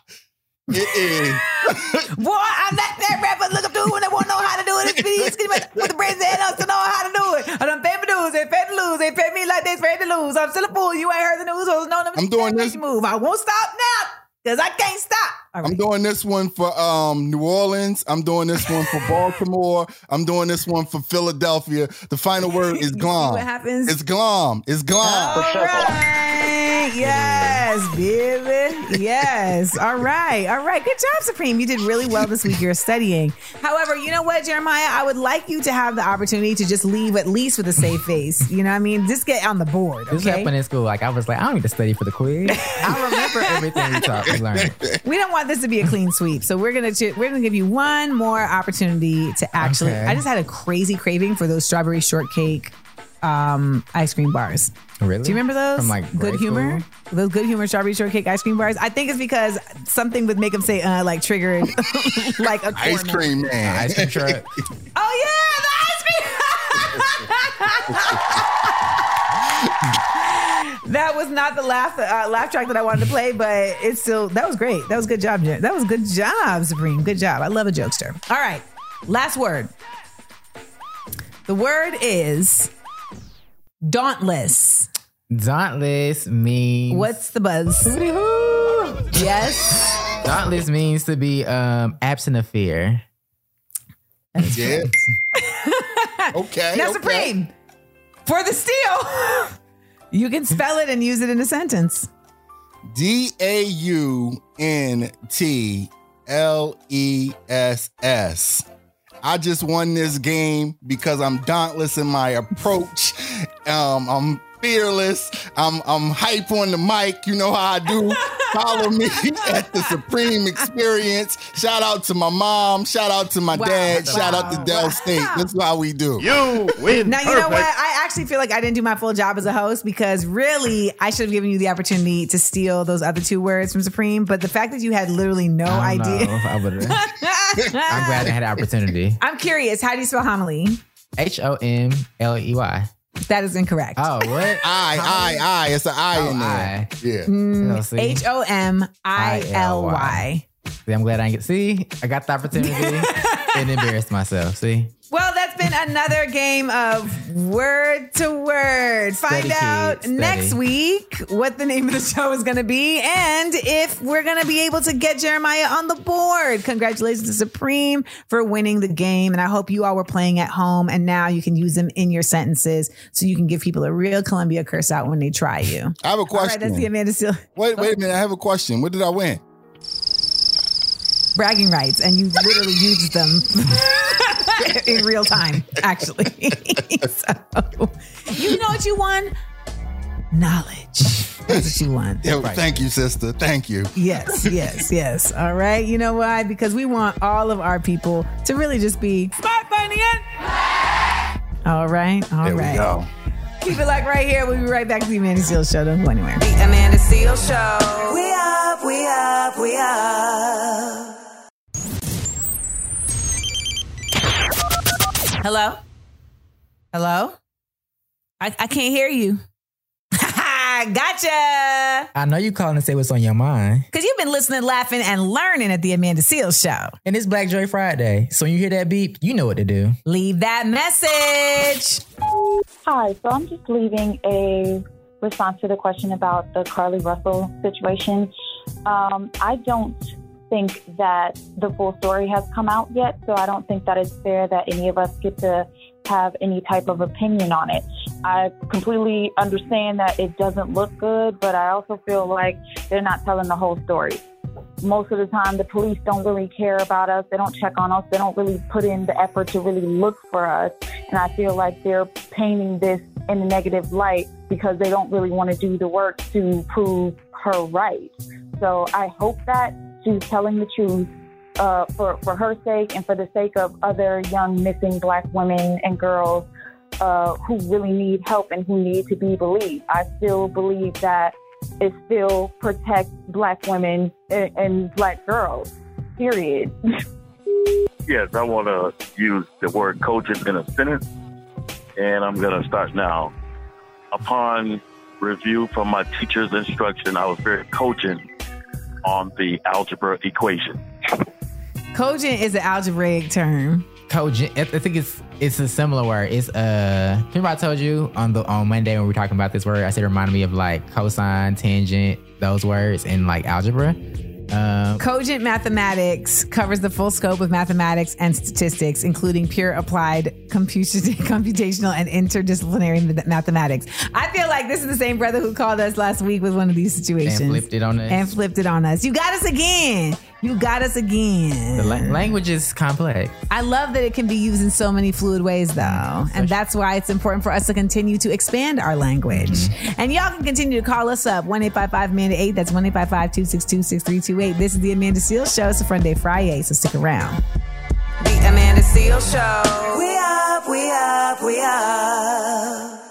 Is. Uh-uh. [LAUGHS] Boy, I'm not that rapper. Look up to when they want to know how to do it. It's easy with the brains and us to know how to do it. I done paid for dues, they paid to lose, they paid me like they paid to lose. I'm still a fool. You ain't heard the news. So no, I'm doing this. Move. I won't stop now because I can't stop. All right. I'm doing this one for um, New Orleans. I'm doing this one for [LAUGHS] Baltimore. I'm doing this one for Philadelphia. The final word is [LAUGHS] glom. what happens? It's glom. It's glom. All right. Yes, baby. Yes. All right. All right. Good job, Supreme. You did really well this week. You're studying. However, you know what, Jeremiah? I would like you to have the opportunity to just leave at least with a safe face. You know what I mean? Just get on the board. This Okay. happened in school. Like I was like, I don't need to study for the quiz. [LAUGHS] I remember everything we taught, we learned. [LAUGHS] We don't want this to be a clean sweep, so we're gonna ch- we're gonna give you one more opportunity to actually. Okay. I just had a crazy craving for those strawberry shortcake um, ice cream bars. Really? Do you remember those? From, like, Good grade Humor? Those Good Humor strawberry shortcake ice cream bars. I think it's because something would make them say uh, like triggered [LAUGHS] like a Ice cream man. Ice cream truck. [LAUGHS] Oh yeah, the ice cream. That was not the laugh uh, laugh track that I wanted to play, but it's still that was great. That was good job. Jen. That was good job, Supreme. Good job. I love a jokester. All right, last word. The word is dauntless. Dauntless means What's the buzz? yes. dauntless means to be um absent of fear. Yeah. [LAUGHS] okay. Now, okay. Supreme, for the steal, [LAUGHS] you can spell it and use it in a sentence. D A U N T L E S S. I just won this game because I'm dauntless in my approach. Um, I'm fearless. I'm I'm hype on the mic. You know how I do. Follow me [LAUGHS] at the Supreme Experience. Shout out to my mom. Shout out to my Wow. dad. Shout out to Wow. Del State. That's how we do. You win. Now, you know what? I actually feel like I didn't do my full job as a host because really I should have given you the opportunity to steal those other two words from Supreme. But the fact that you had literally no I idea. know I would've- [LAUGHS] I'm glad I had the opportunity. I'm curious. How do you spell homily? H O M L E Y. That is incorrect. Oh, what? [LAUGHS] I, I, I. It's an I Oh, in there. I. Yeah. Mm. H O M I L Y. See, I'm glad I didn't get. See, I got the opportunity [LAUGHS] and embarrassed myself. See, Well, that's been another game of word to word. Find Steady, out kids, next week what the name of the show is going to be and if we're going to be able to get Jeremiah on the board. Congratulations to Supreme for winning the game. And I hope you all were playing at home and now you can use them in your sentences so you can give people a real Columbia curse out when they try you. I have a question. right, that's the Amanda Seales Wait, wait a minute. I have a question. What did I win? Bragging rights and you literally used them [LAUGHS] in real time, actually. [LAUGHS] so, you know what you won? Knowledge. That's what you won. Yeah, Thank you, sister. Thank you. Yes, yes, yes. All right. You know why? Because we want all of our people to really just be smart by the end. All right. All There right. we go. Keep it like right here. We'll be right back to the Amanda Seales Show. Don't go anywhere. The Amanda Seales Show. We up, we up, we up. Hello? Hello? I, I can't hear you. [LAUGHS] gotcha. I know you calling to say what's on your mind, Because you've been listening, laughing, and learning at the Amanda Seales Show. and it's Black Joy Friday. So when you hear that beep, you know what to do. Leave that message. Hi, so I'm just leaving a response to the question about the Carlee Russell situation. Um, I don't think that the full story has come out yet, so I don't think that it's fair that any of us get to have any type of opinion on it. I completely understand that it doesn't look good, but I also feel like they're not telling the whole story most of the time the police don't really care about us. They don't check on us. They don't really put in the effort to really look for us. And I feel like they're painting this in a negative light because they don't really want to do the work to prove her right. So I hope that she's telling the truth uh, for, for her sake and for the sake of other young missing black women and girls uh, who really need help and who need to be believed. I still believe that it still protects black women and, and black girls. Period. [LAUGHS] Yes, I want to use the word coaching in a sentence, and I'm going to start now. Upon review from my teacher's instruction, I was very coaching on the algebra equation. Cogent is an algebraic term. Cogent. I I think it's it's a similar word. It's uh. Remember I told you on the on Monday when we were talking about this word, I said it reminded me of like cosine, tangent, those words in like algebra. Um, Cogent mathematics covers the full scope of mathematics and statistics, including pure applied [LAUGHS] computational and interdisciplinary mathematics. I feel like this is the same brother who called us last week with one of these situations and flipped it on us. and flipped it on us. You got us again. You got us again. the la- language is complex. I love that it can be used in so many fluid ways, though. Mm-hmm. And that's why it's important for us to continue to expand our language. Mm-hmm. And y'all can continue to call us up 1 855 Amanda 8. That's 1 855 262 6328. This is the Amanda Seales Show. It's a Friday Friday, so stick around. The Amanda Seales Show. We up, we up, we up.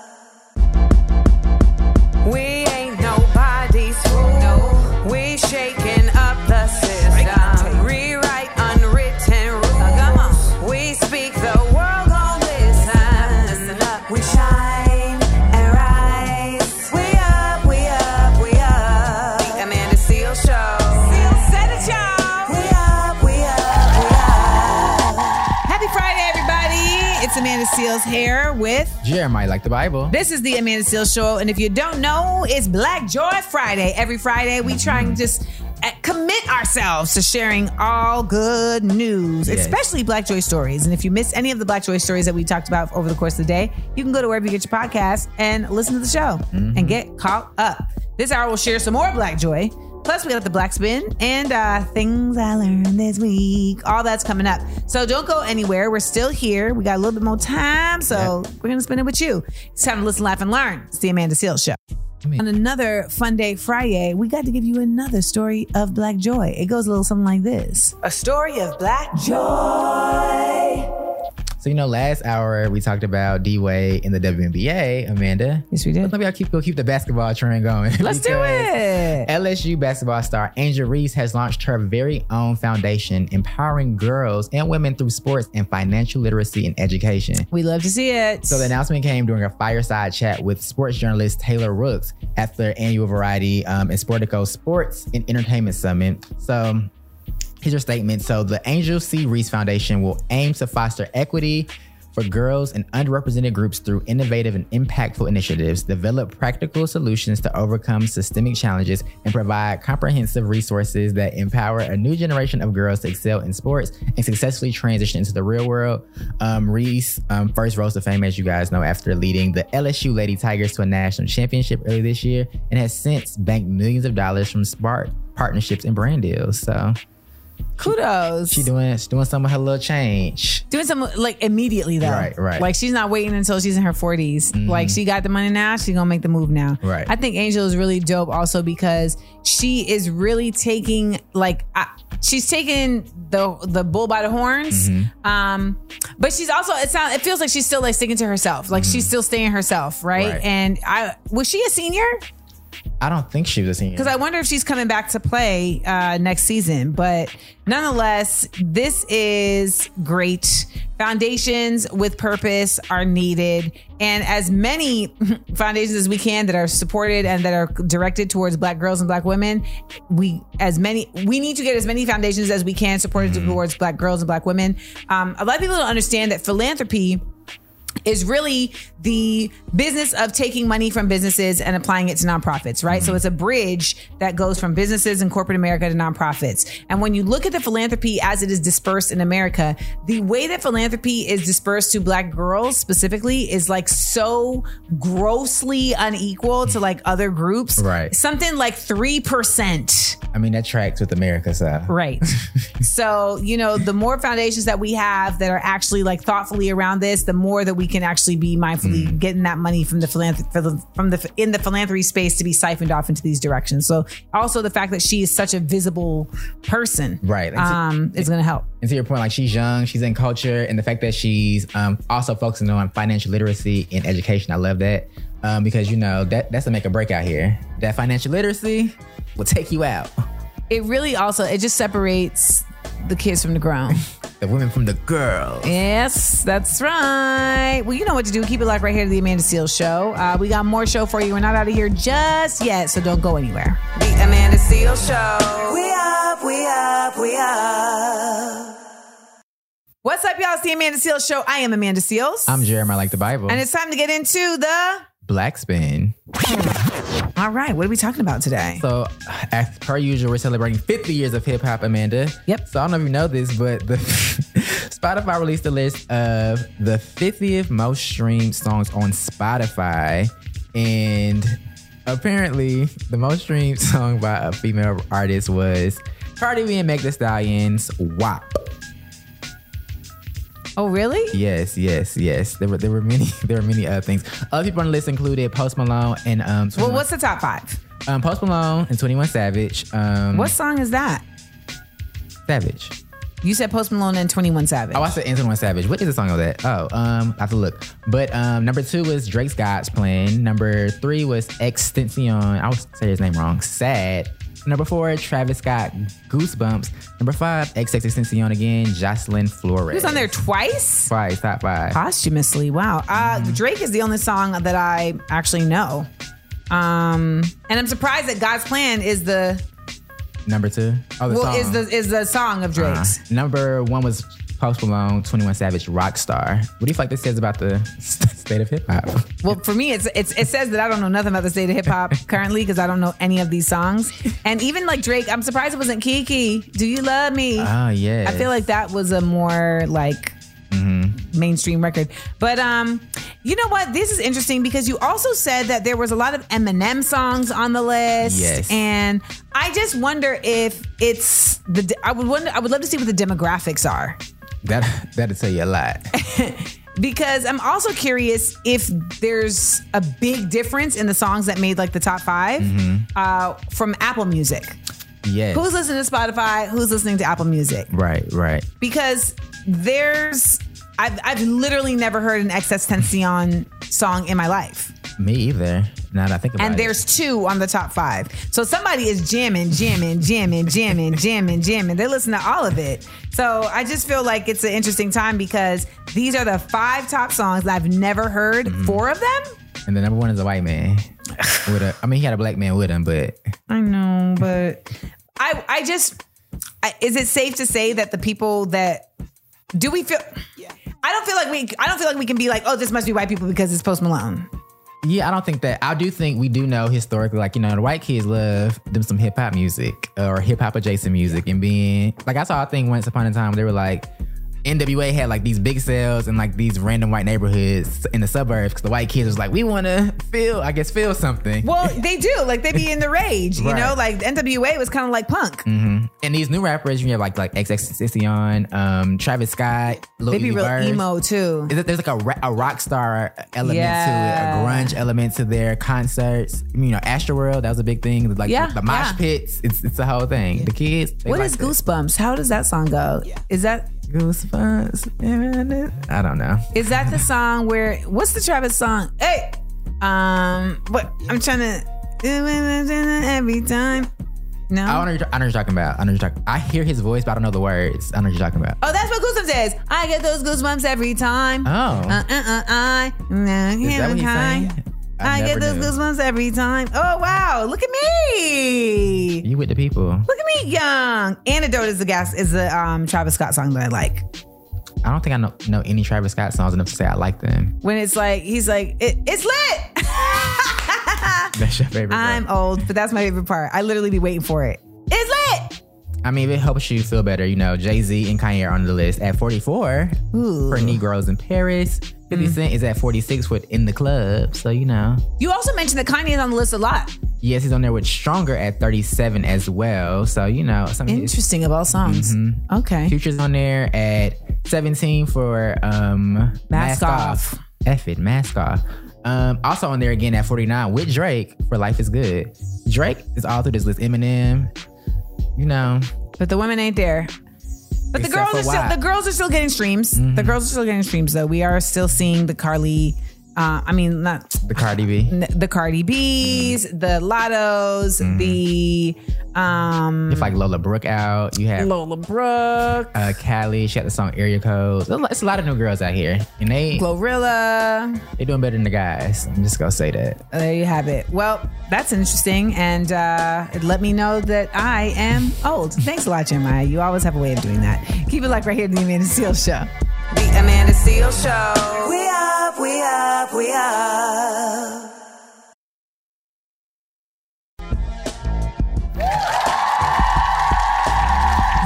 Seales here with Jeremiah like the Bible. This is the Amanda Seales Show, and if you don't know, it's Black Joy Friday. Every Friday, we try and just uh, commit ourselves to sharing all good news, Yes. especially Black Joy stories. And if you miss any of the Black Joy stories that we talked about over the course of the day, you can go to wherever you get your podcast and listen to the show and get caught up. This hour we'll share some more Black Joy. Plus, we got the Black Spin and uh, things I learned this week. All that's coming up. So don't go anywhere. We're still here. We got a little bit more time, so we're gonna spend it with you. It's time to listen, laugh, and learn. It's the Amanda Seales Show. On another Fun Day Friday, we got to give you another story of Black Joy. It goes a little something like this: A story of Black Joy. So you know, last hour we talked about D Wade in the WNBA, Amanda. Yes, we did. Maybe I'll keep go keep the basketball trend going. [LAUGHS] Let's do it. LSU basketball star Angel Reese has launched her very own foundation, empowering girls and women through sports and financial literacy and education. We love to see it. So the announcement came during a fireside chat with sports journalist Taylor Rooks at their annual Variety um, and Sportico Sports and Entertainment Summit. So here's your statement. So the Angel C. Reese Foundation will aim to foster equity for girls and underrepresented groups through innovative and impactful initiatives, develop practical solutions to overcome systemic challenges, and provide comprehensive resources that empower a new generation of girls to excel in sports and successfully transition into the real world. Um, Reese um, first rose to fame, as you guys know, after leading the LSU Lady Tigers to a national championship early this year, and has since banked millions of dollars from smart partnerships and brand deals. So kudos. She doing she doing some of her little change. Doing some like immediately though. Right, right. Like she's not waiting until she's in her 40s. Mm-hmm. Like she got the money now, she's gonna make the move now. Right. I think Angel is really dope also because she is really taking like I, she's taking the the bull by the horns. Mm-hmm. Um, but she's also it sounds it feels like she's still like sticking to herself. Like mm-hmm. she's still staying herself, right? Right. And I was she a senior? I don't think she was a senior. Because I wonder if she's coming back to play uh, next season. But nonetheless, this is great. Foundations with purpose are needed. And as many [LAUGHS] foundations as we can that are supported and that are directed towards black girls and black women, we as many we need to get as many foundations as we can supported towards black girls and black women. Um, a lot of people don't understand that philanthropy is really the business of taking money from businesses and applying it to nonprofits, right? So mm-hmm. it's a bridge that goes from businesses in corporate America to nonprofits. And when you look at the philanthropy as it is dispersed in America, the way that philanthropy is dispersed to black girls specifically is like so grossly unequal to like other groups. Right. Something like 3%. I mean, that tracks with America, so. Right. [LAUGHS] so, you know, the more foundations that we have that are actually like thoughtfully around this, the more that we can actually be mindfully getting that money from the philanthropy from the in the philanthropy space to be siphoned off into these directions. So, also the fact that she is such a visible person, Right. To- um, is going to help. And to your point, like she's young, she's in culture, and the fact that she's um, also focusing on financial literacy and education, I love that um, because you know that that's a make or break out here. That financial literacy will take you out. It really also it just separates the kids from the ground. [LAUGHS] The women from the girls. Yes, that's right. Well, you know what to do. Keep it locked right here to the Amanda Seales Show. Uh, we got more show for you. We're not out of here just yet, so don't go anywhere. The Amanda Seales Show. We up, we up, we up. What's up, y'all? It's the Amanda Seales Show. I am Amanda Seales. I'm Jeremy. I like the Bible. and it's time to get into the. Black spin. All right, what are we talking about today? So, as per usual, we're celebrating 50 years of hip hop, Amanda. Yep. So I don't know if you know this, but the [LAUGHS] Spotify released a list of the 50th most streamed songs on Spotify, and apparently, the most streamed [LAUGHS] song by a female artist was Cardi B and Meg Thee Stallion's "WAP." Oh, really? Yes, yes, yes. There were there were many [LAUGHS] there were many other things. Other people on the list included Post Malone and um. Well, what's the top five? um Post Malone and Twenty One Savage. Um, What song is that? Savage? You said Post Malone and 21 Savage. Oh, I said Twenty One Savage. What is the song of that? Oh, um, I have to look. But um, number two was Drake's God's Plan. Number three was XXXTentacion. I would say his name wrong. Sad. Number four, Travis Scott, Goosebumps. Number five, XXXTentacion again, Jocelyn Flores. He was on there twice? Twice, top five. Posthumously. Wow. Uh, Drake is the only song that I actually know. Um, and I'm surprised that God's Plan is the Number two. Oh, the well song. is the is the song of Drake's. Uh, number one was Post Malone, 21 Savage, Rockstar. What do you feel like this says about the [LAUGHS] state of hip hop? Well, for me, it's, it's it says that I don't know nothing about the state of hip hop [LAUGHS] currently because I don't know any of these songs. And even like Drake, I'm surprised it wasn't Kiki. Do you love me? Ah, yes. I feel like that was a more like mainstream record. But um, you know what? This is interesting because you also said that there was a lot of Eminem songs on the list. Yes. And I just wonder if it's the I would wonder I would love to see what the demographics are. That that'll tell you a lot. [LAUGHS] because I'm also curious if there's a big difference in the songs that made like the top 5 Mhm. uh, from Apple Music. Yes. Who's listening to Spotify? Who's listening to Apple Music? right, right. Because there's, I've, I've literally never heard an XXXTentacion song in my life. Me either. Now that I think about And it. there's two on the top five. So somebody is jamming, jamming, jamming, jamming, jamming, jamming. They listen to all of it. So I just feel like it's an interesting time because these are the five top songs I've never heard. Mm-hmm. Four of them? And the number one is a white man. [SIGHS] with a, I mean, he had a black man with him, but I know, but I I just I, is it safe to say that the people that do we feel? Don't feel like we. I don't feel like we can be like, oh, this must be white people because it's Post Malone. yeah, I don't think that. I do think we do know historically, like you know, the white kids love them some hip hop music or hip hop adjacent music, and being like I saw a thing once upon a time. They were like. NWA had like these big sales in like these random white neighborhoods in the suburbs because the white kids was like, we want to feel, I guess, feel something. Well, they do. Like they be in the rage, you Right. know. Like NWA was kind of like punk. hmm And these new rappers, you have like like XXXTentacion, um, Travis Scott, Lil They be Uzi real Vert. emo too. There's like a, ra- a rock star element Yeah. to it, a grunge element to their concerts. You know, Astroworld, that was a big thing. Like Yeah, the mosh yeah. pits, it's it's the whole thing. The kids. they What like is it. Goosebumps? How does that song go? Is that Goosebumps? I don't know. is that the song where? What's the Travis song? Hey, um, what? I'm trying to every time. No. I don't know. what you're- I know what you're talking about. I know what you're talking. I hear his voice, but I don't know the words. I know what you're talking about. Oh, that's what Goosebumps is. I get those goosebumps every time. Oh. Uh, uh, uh, I, uh, Is that what he's saying? I, get never those knew. goosebumps every time. Oh, wow. Look at me. You with the people? Look at me, young. Antidote is the gas is the um, Travis Scott song that I like. I don't think I know know any Travis Scott songs enough to say I like them. When it's like he's like it, it's lit. [LAUGHS] That's your favorite. part. I'm old, but that's my favorite part. I literally be waiting for it. It's lit. I mean, if it helps you feel better, you know, Jay Z and Kanye are on the list at 44 for Negroes in Paris. 50 Cent is at 46 with In the Club. So, you know. You also mentioned that Kanye is on the list a lot. Yes, he's on there with Stronger at 37 as well. So, you know, some Interesting of all songs. Mm-hmm. Okay. Future's on there at 17 for um Mask Off. F it, Mask Off. Um, also on there again at 49 with Drake for Life is Good. Drake is all through this list. Eminem, you know. But the women ain't there. But the girls are still the girls are still getting streams. Mm-hmm. The girls are still getting streams though. We are still seeing the Carlee uh, I mean not The Cardi B. n- the Cardi B's, the Lattos, the um If like Lola Brooke out, you have Lola Brooke, uh, Kali. She had the song Area Code. It's a lot- It's a lot of new girls out here, and they Glorilla. They're doing better than the guys. I'm just gonna say that. There you have it. Well, that's interesting, and uh, it let me know that I am old. Thanks a lot, Jeremiah. You always have a way of doing that. Keep it like right here, to the Amanda Seales Show. The Amanda Seales Show. We up, we up, we up.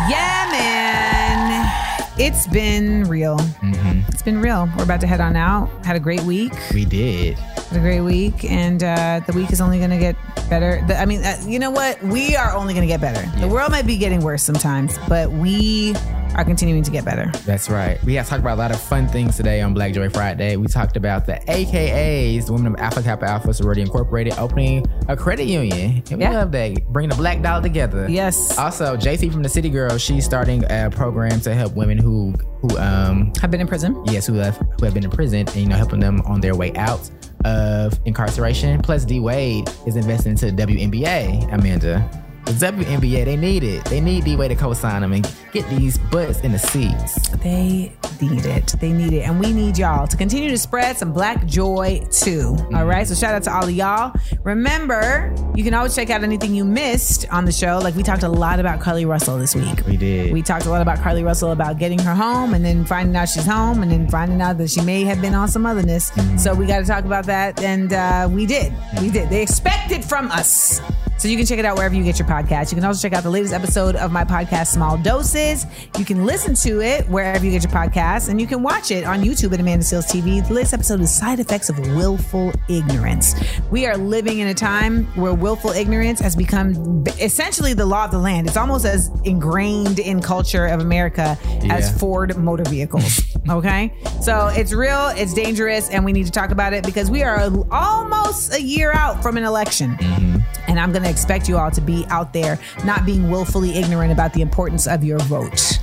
Yeah, man. It's been real. Mm-hmm. It's been real. We're about to head on out. Had a great week. We did. Had a great week, and uh, the week is only going to get better. The- I mean, uh, you know what? We are only going to get better. The world might be getting worse sometimes, but we are continuing to get better. That's right. We have talked about a lot of fun things today on Black Joy Friday. We talked about the AKAs, the Women of Alpha Kappa Alpha Sorority Incorporated, opening a credit union. And we Yeah. love that. Bringing the black dollar together. Yes. Also, JT from the City Girl, she's starting a program to help women who who um Have been in prison. yes, who have who have been in prison and you know helping them on their way out of incarceration. Plus D Wade is investing into the WNBA, Amanda. The WNBA, they need it. They need D Wade to co-sign them and get these butts in the seats. They need it. They need it. And we need y'all to continue to spread some black joy too. All right. So shout out to all of y'all. Remember, you can always check out anything you missed on the show. Like we talked a lot about Carlee Russell this week. We did. We talked a lot about Carlee Russell about getting her home and then finding out she's home and then finding out that she may have been on some otherness. So we got to talk about that. And uh, we did. We did. They expected from us. So you can check it out wherever you get your podcast. You can also check out the latest episode of my podcast, Small Doses. You can listen to it wherever you get your podcast, and you can watch it on YouTube at Amanda Seales TV. The latest episode is Side Effects of Willful Ignorance. We are living in a time where willful ignorance has become essentially the law of the land. It's almost as ingrained in culture of America as Ford motor vehicles. [LAUGHS] Okay. So it's real, it's dangerous, and we need to talk about it because we are almost a year out from an election. Mm-hmm. And I'm going to expect you all to be out there not being willfully ignorant about the importance of your vote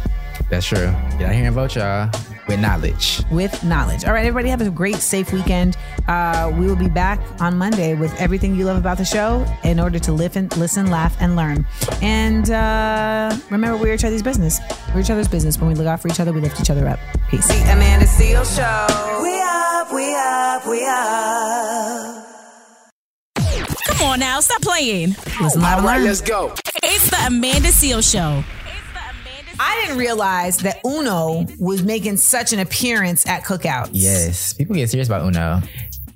That's true. Get out here and vote, y'all, with knowledge. with knowledge. All right, everybody, have a great, safe weekend. Uh, we will be back on Monday with everything you love about the show in order to live and listen, laugh, and learn. And uh, remember, we're each other's business. We're each other's business. When we look out for each other, we lift each other up. Peace. The Amanda Seales Show. We up, we up, we up. Come on now, stop playing. Listen live and learn. go. It's the Amanda Seales Show. I didn't realize that Uno was making such an appearance at cookouts. Yes. People get serious about Uno.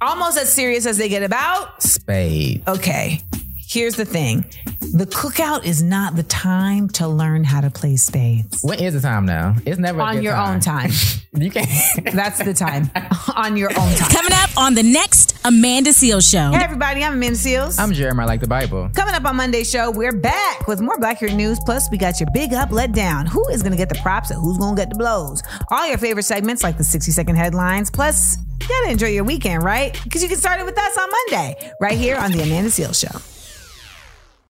Almost as serious as they get about Spade. Okay, here's the thing the cookout is not the time to learn how to play spades. When is the time now? It's never a On good your own time. [LAUGHS] you can't. That's the time. [LAUGHS] On your own time. Coming up on the next Amanda Seales Show. Hey, everybody, I'm Amanda Seales. I'm Jeremiah, like the Bible. Coming up on Monday's show, we're back with more Black Hair News. Plus, we got your big up, let down. Who is going to get the props and who's going to get the blows? All your favorite segments like the 60 second headlines. Plus, you got to enjoy your weekend, right? Because you can start it with us on Monday, right here on The Amanda Seales Show.